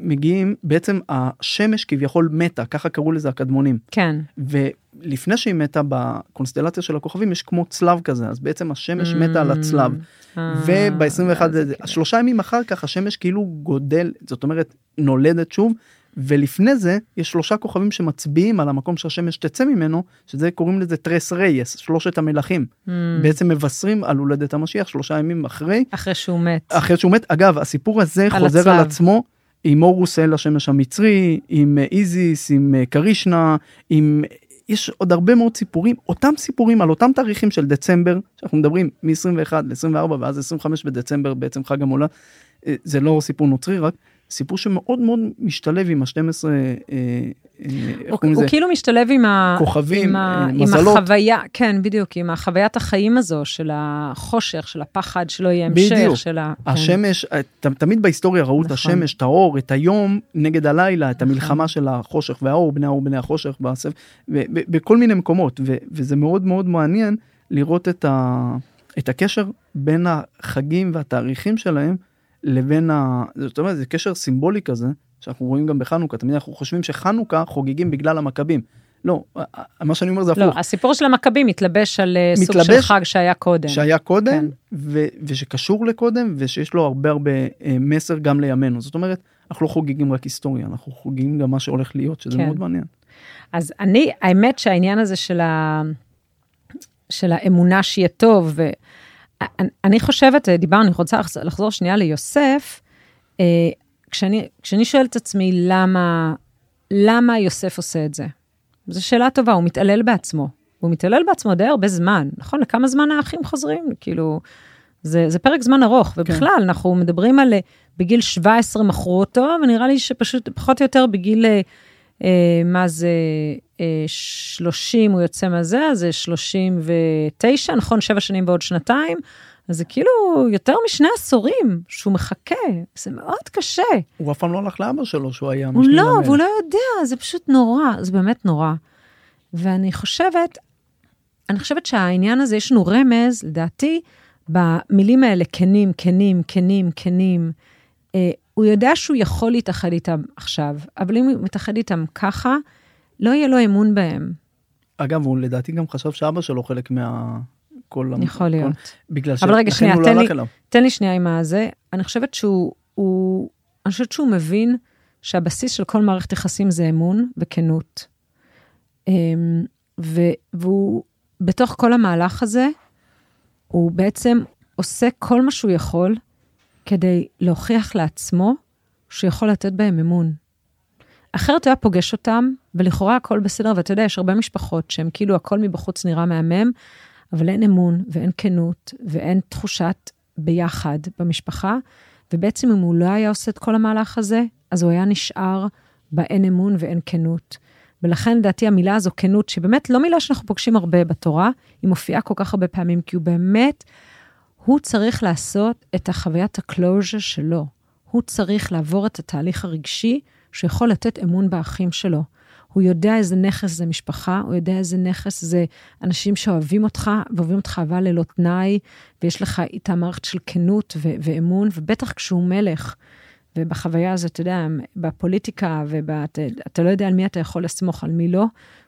מגיעים, בעצם השמש כביכול מתה, ככה קראו לזה הקדמונים. כן. ולפני שהיא מתה בקונסטלציה של הכוכבים יש כמו צלב כזה, אז בעצם השמש מתה על הצלב. אה, וב-21, זה כן. שלושה ימים אחר כך השמש כאילו גודל, זאת אומרת נולדת שוב, ולפני זה יש שלושה כוכבים שמצביעים על המקום שהשמש תצא ממנו, שזה קוראים לזה טרס רייס, שלושת המלכים. Mm, בעצם מבשרים על הולדת המשיח שלושה ימים אחרי, אחרי שהוא מת. אחרי שהוא מת. אגב, הסיפור הזה על חוזר על הצלב. עצמו עם אורוס אל השמש המצרי, עם אה, איזיס, עם אה, קרישנה, עם... יש עוד הרבה מאוד סיפורים, אותם סיפורים על אותם תאריכים של דצמבר, שאנחנו מדברים מ-21 ל-24 ואז 25 בדצמבר בעצם חג המולד, אה, זה לא סיפור נוצרי רק, סיפור שמאוד מאוד משתלב עם ה-12, אה, איך הוא, קוראים הוא לזה? כאילו משתלב עם, ה, כוכבים, עם, ה, אה, עם מזלות. החוויה, כן, בדיוק, עם החוויית החיים הזו של החושך, של הפחד שלא יהיה המשך, בדיוק. של ה... כן. השמש, אה, ת- תמיד בהיסטוריה ראו את נכון. השמש, את האור, את היום נגד הלילה, את המלחמה של החושך והאור, בני האור, בני החושך, בספר, ו- ב- בכל מיני מקומות, וזה מאוד מאוד מעניין לראות את, את הקשר בין החגים והתאריכים שלהם לבין ה... זאת אומרת, זה קשר סימבולי כזה, שאנחנו רואים גם בחנוכה, תמיד אנחנו חושבים שחנוכה חוגגים בגלל המכבים. לא, מה שאני אומר זה לא, הפוך. הסיפור של המכבים מתלבש על אה, סוג של מתלבש- חג שהיה קודם. שהיה קודם כן. ו- ושקשור לקודם ושיש לו הרבה הרבה אה, מסר גם לימינו זאת אומרת אנחנו לא חוגגים רק היסטוריה אנחנו חוגגים גם מה שהולך להיות שזה כן. מאוד מעניין. אז אני, האמת שהעניין הזה של, ה... של האמונה שיהיה טוב, ואני חושבת, דיברנו, אני רוצה לחזור, שנייה ליוסף, אה, כשאני, כשאני שואלת את עצמי למה, למה יוסף עושה את זה? זו שאלה טובה, הוא מתעלל בעצמו. הוא מתעלל בעצמו די הרבה זמן, נכון? לכמה זמן האחים חוזרים? כאילו, זה, זה פרק זמן ארוך, ובכלל, כן. אנחנו מדברים על, אה, בגיל 17 מכרו אותו, ונראה לי שפשוט, פחות או יותר בגיל, אה, אה, מה זה, אה, 30 הוא יוצא מהזה, אז זה 39, נכון? שבע שנים בעוד שנתיים. אז זה כאילו יותר משני עשורים שהוא מחכה, זה מאוד קשה. הוא אף פעם לא הלך לאבא שלו שהוא היה הוא משנה לא, למלך. והוא לא יודע, זה פשוט נורא, זה באמת נורא. ואני חושבת, אני חושבת שהעניין הזה, יש לנו רמז, לדעתי, במילים האלה, כנים, כנים, כנים, כנים. אה, הוא יודע שהוא יכול להתאחד איתם עכשיו, אבל אם הוא מתאחד איתם ככה, לא יהיה לו אמון בהם. אגב הוא לדעתי גם חשב שאבא שלו חלק מה... כל המ- יכול להיות. כל- בגלל אבל רגע, שנייה, הוא תן לא לי-. תן לי שנייה עם הזה. אני חושבת שהוא, הוא, אני חושבת שהוא מבין שהבסיס של כל מערכת יחסים זה אמון וכנות. אמ, ו, והוא, בתוך כל המהלך הזה, הוא בעצם עושה כל מה שהוא יכול כדי להוכיח לעצמו שהוא יכול לתת בהם אמון. אחרת הוא היה פוגש אותם, ולכאורה הכל בסדר, ואתה יודע, יש הרבה משפחות שהן כאילו הכל מבחוץ נראה מהמם, אבל אין אמון ואין כנות ואין תחושת ביחד במשפחה, ובעצם אם הוא לא היה עושה את כל המהלך הזה, אז הוא היה נשאר באין אמון ואין כנות. ולכן לדעתי המילה הזו, כנות, שהיא באמת לא מילה שאנחנו פוגשים הרבה בתורה, היא מופיעה כל כך הרבה פעמים, כי הוא באמת, הוא צריך לעשות את החוויית הקלוז'ר שלו. הוא צריך לעבור את התהליך הרגשי שיכול לתת אמון באחים שלו. הוא יודע איזה נכס זה משפחה, הוא יודע איזה נכס זה אנשים שאוהבים אותך, ואוהבים אותך אהבה ללא תנאי, ויש לך איתה מערכת של כנות ו- ואמון, ובטח כשהוא מלך. ובחוויה הזאת, אתה יודע, בפוליטיקה, ואתה לא יודע על מי אתה יכול לסמוך, על מי לא,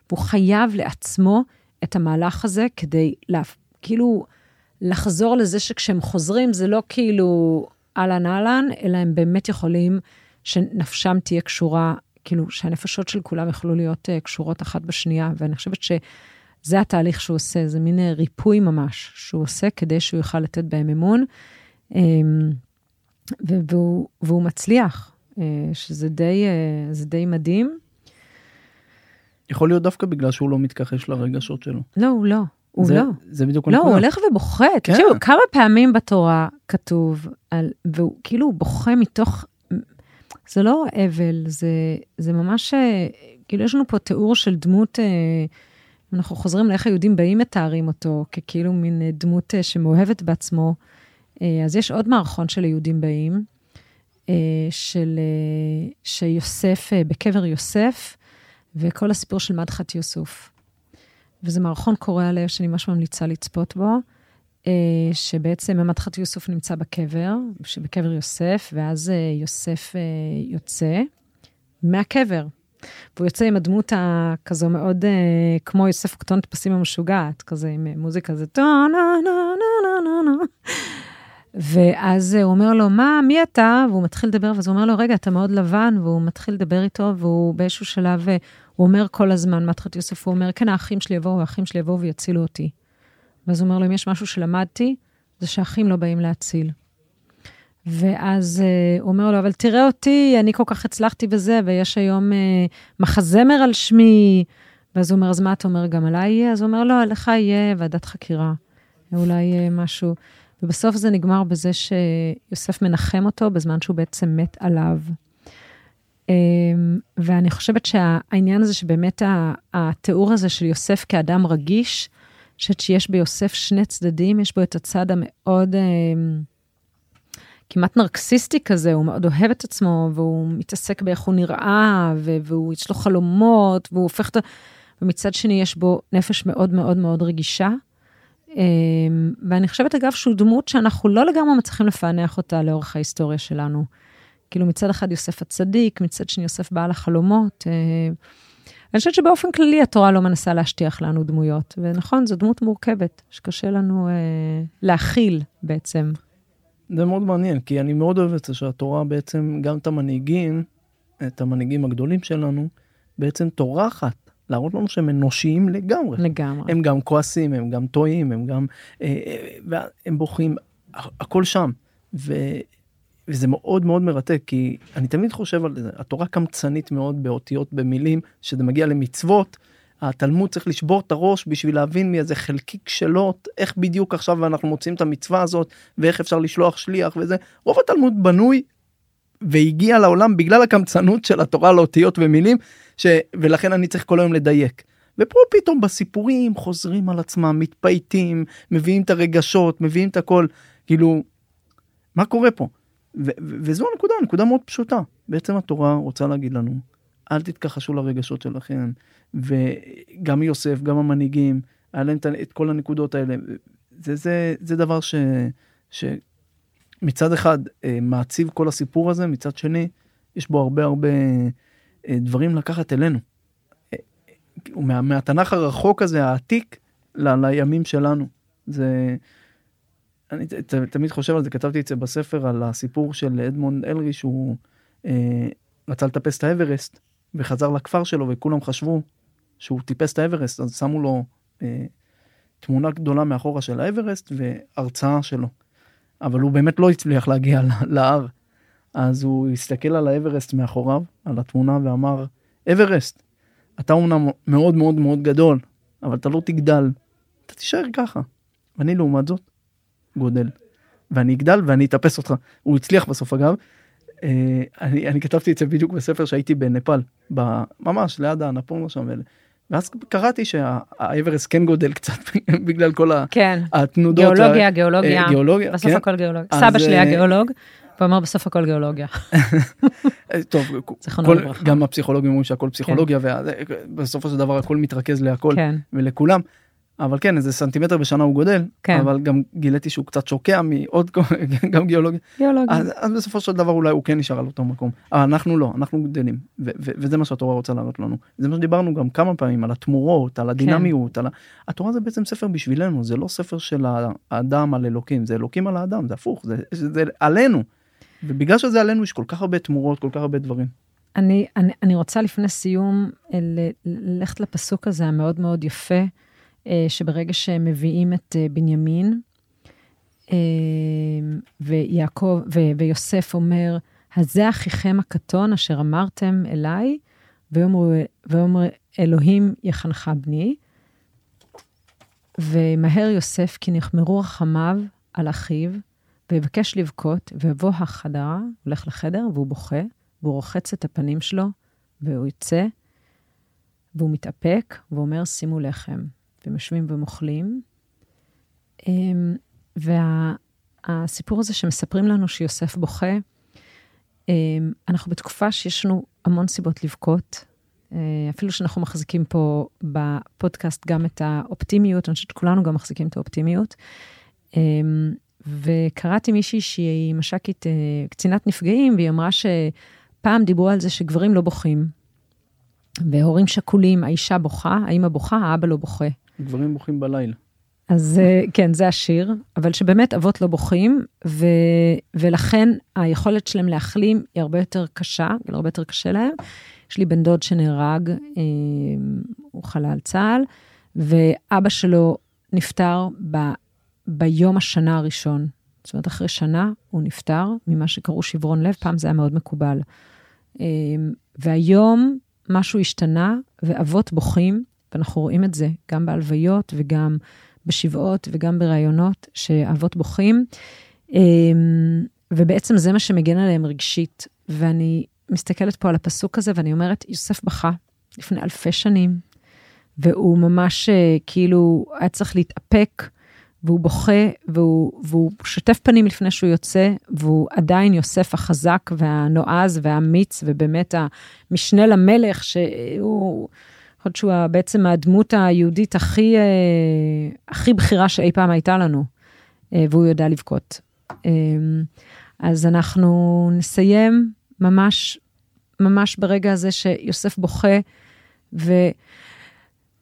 והוא חייב לעצמו את המהלך הזה כדי, לה, כאילו, לחזור לזה שכשהם חוזרים, זה לא כאילו אהלן אהלן, אלא הם באמת יכולים שנפשם תהיה קשורה, כאילו, שהנפשות של כולם יוכלו להיות uh, קשורות אחת בשנייה, ואני חושבת שזה התהליך שהוא עושה, זה מין uh, ריפוי ממש שהוא עושה כדי שהוא יוכל לתת בהם אמון. אמ, והוא, והוא מצליח, אה, שזה די, אה, די מדהים. יכול להיות דווקא בגלל שהוא לא מתכחש לרגשות שלו. לא, הוא לא. הוא זה, לא. זה בדיוק לא, הוא הנקודה. הולך ובוכה. כן. תקשיבו, כמה פעמים בתורה כתוב, על, והוא כאילו בוכה מתוך, זה לא אבל, זה, זה ממש, אה, כאילו יש לנו פה תיאור של דמות, אה, אנחנו חוזרים לאיך היהודים באים מתארים אותו, ככאילו מין אה, דמות שמאוהבת בעצמו. אז יש עוד מערכון של היהודים באים, של שיוסף, אה, בקבר יוסף, וכל הסיפור של מדחת יוסוף. וזה מערכון קורע לב שאני ממש ממליצה לצפות בו, שבעצם מדחת יוסף נמצא בקבר, שבקבר יוסף, ואז אה, יוסף אה, יוצא מהקבר. והוא יוצא עם הדמות הכזו מאוד אה, כמו יוסף קטון פסים המשוגעת, כזה עם אה, מוזיקה זה טו נה נה נה נה נה נה. ואז אה, הוא אומר לו, מה, מי אתה? והוא מתחיל לדבר, ואז הוא אומר לו, רגע, אתה מאוד לבן, והוא מתחיל לדבר איתו, והוא באיזשהו שלב, אה, הוא אומר כל הזמן, מדחת יוסף, הוא אומר, כן, האחים שלי יבואו, האחים שלי יבואו ויצילו אותי. ואז הוא אומר לו, אם יש משהו שלמדתי, זה שהאחים לא באים להציל. ואז uh, הוא אומר לו, אבל תראה אותי, אני כל כך הצלחתי בזה, ויש היום uh, מחזמר על שמי. ואז הוא אומר, אז מה אתה אומר, גם עליי יהיה? אז הוא אומר, לא, עליך יהיה ועדת חקירה. אולי יהיה משהו. ובסוף זה נגמר בזה שיוסף מנחם אותו בזמן שהוא בעצם מת עליו. Um, ואני חושבת שהעניין הזה שבאמת התיאור הזה של יוסף כאדם רגיש, חושבת שיש ביוסף שני צדדים, יש בו את הצד המאוד um, כמעט נרקסיסטי כזה, הוא מאוד אוהב את עצמו, והוא מתעסק באיך הוא נראה, והוא, יש לו חלומות, והוא הופך את ה... ומצד שני יש בו נפש מאוד מאוד מאוד רגישה. Um, ואני חושבת, אגב, שהוא דמות שאנחנו לא לגמרי מצליחים לפענח אותה לאורך ההיסטוריה שלנו. כאילו, מצד אחד יוסף הצדיק, מצד שני יוסף בעל החלומות. אני חושבת שבאופן כללי התורה לא מנסה להשטיח לנו דמויות. ונכון, זו דמות מורכבת, שקשה לנו uh, להכיל בעצם. זה מאוד מעניין, כי אני מאוד אוהב את זה שהתורה בעצם, גם את המנהיגים, את המנהיגים הגדולים שלנו, בעצם טורחת להראות לנו שהם אנושיים לגמרי. לגמרי. הם גם כועסים, הם גם טועים, הם גם... אה, אה, הם בוכים, הכל שם. ו, וזה מאוד מאוד מרתק, כי אני תמיד חושב על זה, התורה קמצנית מאוד באותיות, במילים, שזה מגיע למצוות. התלמוד צריך לשבור את הראש בשביל להבין מאיזה חלקיק שאלות, איך בדיוק עכשיו אנחנו מוצאים את המצווה הזאת, ואיך אפשר לשלוח שליח וזה. רוב התלמוד בנוי והגיע לעולם בגלל הקמצנות של התורה לאותיות ומילים, ש... ולכן אני צריך כל היום לדייק. ופה פתאום בסיפורים חוזרים על עצמם, מתפייטים, מביאים את הרגשות, מביאים את הכל, כאילו, מה קורה פה? וזו הנקודה, נקודה מאוד פשוטה. בעצם התורה רוצה להגיד לנו, אל תתכחשו לרגשות שלכם, וגם יוסף, גם המנהיגים, היה להם את- כל הנקודות האלה. זה, זה, זה דבר ש... שמצד אחד אה, מעציב כל הסיפור הזה, מצד שני, יש בו הרבה הרבה אה, דברים לקחת אלינו. אה, מה, מהתנ"ך הרחוק הזה, העתיק, ל, לימים שלנו. זה... אני ת, תמיד חושב על זה, כתבתי את זה בספר על הסיפור של אדמונד אלרי, שהוא אה, רצה לטפס את האברסט, וחזר לכפר שלו, וכולם חשבו שהוא טיפס את האברסט, אז שמו לו אה, תמונה גדולה מאחורה של האברסט והרצאה שלו. אבל הוא באמת לא הצליח להגיע להר. אז הוא הסתכל על האברסט מאחוריו, על התמונה, ואמר, אברסט, אתה אומנם מאוד מאוד מאוד גדול, אבל אתה לא תגדל, אתה תישאר ככה. ואני לעומת זאת, גודל. ואני אגדל ואני אטפס אותך. הוא הצליח בסוף אגב. אה, אני, אני כתבתי את זה בדיוק בספר שהייתי בנפאל, ממש ליד האנפורנה שם. ואז קראתי שהאברסט כן גודל קצת בגלל כל כן, התנודות. גיאולוגיה, ה- גיאולוגיה. אה, גיאולוגיה, בסוף כן. הכל גיאולוגיה. אז, סבא שלי היה אה, גיאולוג, והוא אומר בסוף הכל גיאולוגיה. אה, טוב, כל. גם הפסיכולוגים אומרים שהכל פסיכולוגיה, ובסופו של דבר הכל מתרכז להכל כן, ולכולם. אבל כן, איזה סנטימטר בשנה הוא גודל, כן. אבל גם גיליתי שהוא קצת שוקע מעוד, גם גיאולוגיה. גיאולוגיה. אז, אז בסופו של דבר אולי הוא כן נשאר על אותו מקום. אנחנו לא, אנחנו גדלים, ו- ו- וזה מה שהתורה רוצה להראות לנו. זה מה שדיברנו גם כמה פעמים, על התמורות, על הדינמיות, על ה... התורה זה בעצם ספר בשבילנו, זה לא ספר של האדם על אלוקים, זה אלוקים על האדם, זה הפוך, זה, זה עלינו. ובגלל שזה עלינו יש כל כך הרבה תמורות, כל כך הרבה דברים. אני, אני, אני רוצה לפני סיום אה, ללכת לפסוק הזה המאוד מאוד יפה, שברגע שהם מביאים את אה, בנימין, ויעקב, ו- ויוסף אומר, הזה אחיכם הקטון אשר אמרתם אליי, ויאמר אלוהים יחנך בני. ומהר יוסף, כי נחמרו רחמיו על אחיו, ויבקש לבכות, ויבוא החדרה, הולך לחדר, והוא בוכה, והוא רוחץ את הפנים שלו, והוא יוצא, והוא מתאפק, ואומר, שימו לחם. והם יושבים ומאכלים. אמ, והסיפור הזה שמספרים לנו שיוסף בוכה, אמ, אנחנו בתקופה שיש לנו המון סיבות לבכות. אה, אפילו שאנחנו מחזיקים פה בפודקאסט גם את האופטימיות, אני חושבת שכולנו גם מחזיקים את האופטימיות. אמ, וקראתי מישהי שהיא מש"קית, אה, קצינת נפגעים, והיא אמרה שפעם דיברו על זה שגברים לא בוכים. והורים שכולים, האישה בוכה, האמא בוכה, האבא לא בוכה. גברים בוכים בלילה. אז אה, כן, זה השיר, אבל שבאמת אבות לא בוכים, ו, ולכן היכולת שלהם להחלים היא הרבה יותר קשה, הרבה יותר קשה להם. יש לי בן דוד שנהרג, אה, הוא חלל צה"ל, ואבא שלו נפטר ב, ביום השנה הראשון. זאת אומרת, אחרי שנה הוא נפטר ממה שקראו שברון לב, פעם זה היה מאוד מקובל. אה, והיום משהו השתנה, ואבות בוכים, ואנחנו רואים את זה גם בהלוויות וגם בשבעות וגם בראיונות, שאבות בוכים. אמ, ובעצם זה מה שמגן עליהם רגשית. ואני מסתכלת פה על הפסוק הזה ואני אומרת, יוסף בכה לפני אלפי שנים, והוא ממש אה, כאילו היה צריך להתאפק, והוא בוכה, והוא, והוא שוטף פנים לפני שהוא יוצא, והוא עדיין יוסף החזק והנועז והאמיץ, ובאמת המשנה למלך, שהוא... חושבת שהוא בעצם הדמות היהודית הכי, אה, הכי בכירה שאי פעם הייתה לנו, אה, והוא יודע לבכות. אה, אז אנחנו נסיים ממש, ממש ברגע הזה שיוסף בוכה, ו,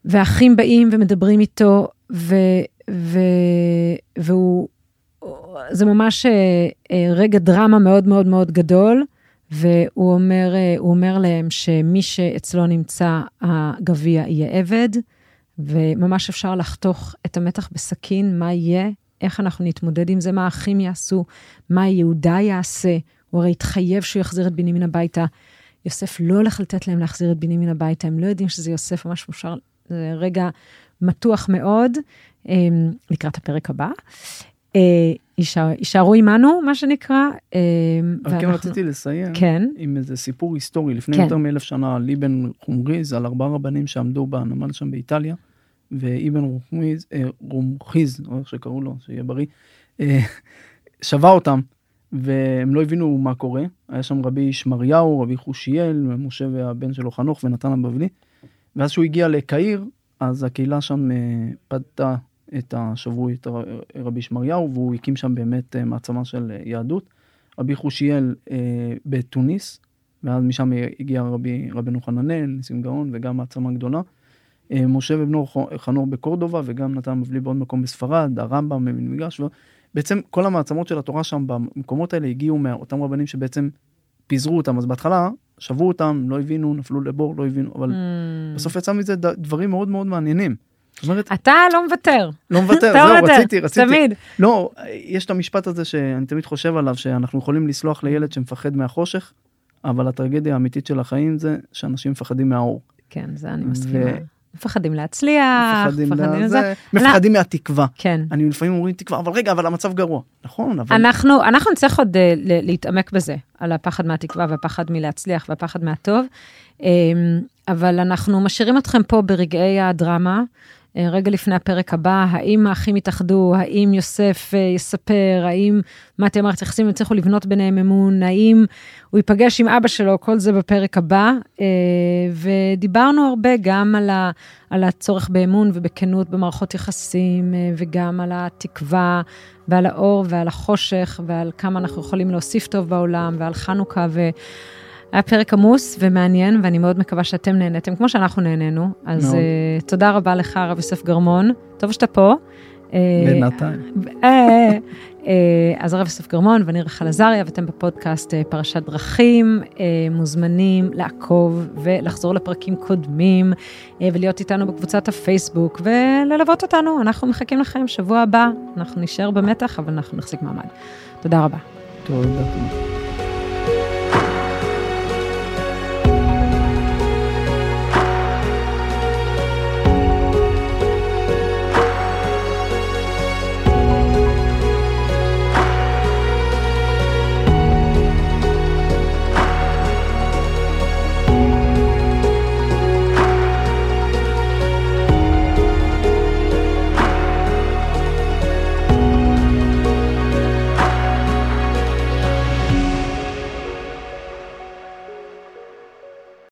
ואחים באים ומדברים איתו, ו, ו, והוא, זה ממש רגע דרמה מאוד מאוד מאוד גדול. והוא אומר, אומר להם שמי שאצלו נמצא הגביע יהיה עבד, וממש אפשר לחתוך את המתח בסכין, מה יהיה, איך אנחנו נתמודד עם זה, מה האחים יעשו, מה יהודה יעשה. הוא הרי התחייב שהוא יחזיר את בנימין הביתה. יוסף לא הולך לתת להם להחזיר את בנימין הביתה, הם לא יודעים שזה יוסף, ממש אפשר, זה רגע מתוח מאוד אמ, לקראת הפרק הבא. אה, יישארו עמנו, מה שנקרא. אה, אבל כן רציתי לסיים כן. עם איזה סיפור היסטורי. לפני כן. יותר מאלף שנה, ליבן חומריז, על ארבעה רבנים שעמדו בנמל שם באיטליה, ואיבן רומחיז, אה, רומחיז, או איך שקראו לו, שיהיה בריא, שבה אותם, והם לא הבינו מה קורה. היה שם רבי שמריהו, רבי חושיאל, משה והבן שלו חנוך ונתן הבבלי. ואז שהוא הגיע לקהיר, אז הקהילה שם פדתה את השבוי, את רבי שמריהו, והוא הקים שם באמת אה, מעצמה של אה, יהדות. רבי חושיאל אה, בתוניס, ואז משם הגיע רבי רבנו חננאל, ניסים גאון, וגם מעצמה גדולה. אה, משה ובנו חנור בקורדובה, וגם נתן מבלי בעוד מקום בספרד, הרמב"ם במגרש. בעצם כל המעצמות של התורה שם במקומות האלה הגיעו מאותם רבנים שבעצם פיזרו אותם. אז בהתחלה שבו אותם, לא הבינו, נפלו לבור, לא הבינו, אבל mm. בסוף יצא מזה דברים מאוד מאוד מעניינים. אומרת, אתה לא מוותר. לא מוותר, זהו, מוותר, רציתי, רציתי. תמיד. לא, יש את המשפט הזה שאני תמיד חושב עליו, שאנחנו יכולים לסלוח לילד שמפחד מהחושך, אבל הטרגדיה האמיתית של החיים זה שאנשים מפחדים מהאור. כן, זה אני מסכימה. ו... מפחדים להצליח, מפחדים, מפחדים לזה. מפחדים אני... מהתקווה. כן. אני לפעמים אומרים תקווה, אבל רגע, אבל המצב גרוע. נכון, אבל... אנחנו, אנחנו נצטרך עוד uh, להתעמק בזה, על הפחד מהתקווה והפחד מלהצליח והפחד מהטוב, um, אבל אנחנו משאירים אתכם פה ברגעי הדרמה. אה, רגע לפני הפרק הבא, האם האחים יתאחדו, האם יוסף אה, יספר, האם מתי אמרת יחסים יצליחו לבנות ביניהם אמון, האם הוא ייפגש עם אבא שלו, כל זה בפרק הבא. אה, ודיברנו הרבה גם על, ה, על הצורך באמון ובכנות במערכות יחסים, וגם על התקווה ועל האור ועל החושך ועל כמה אנחנו יכולים להוסיף טוב בעולם ועל חנוכה. ו... היה פרק עמוס ומעניין, ואני מאוד מקווה שאתם נהניתם, כמו שאנחנו נהנינו. אז uh, תודה רבה לך, הרב יוסף גרמון. טוב שאתה פה. בינתיים. אז הרב יוסף גרמון ואני רחל עזריה, ואתם בפודקאסט פרשת דרכים, מוזמנים לעקוב ולחזור לפרקים קודמים, ולהיות איתנו בקבוצת הפייסבוק, וללוות אותנו, אנחנו מחכים לכם שבוע הבא, אנחנו נשאר במתח, אבל אנחנו נחזיק מעמד. תודה רבה. תודה.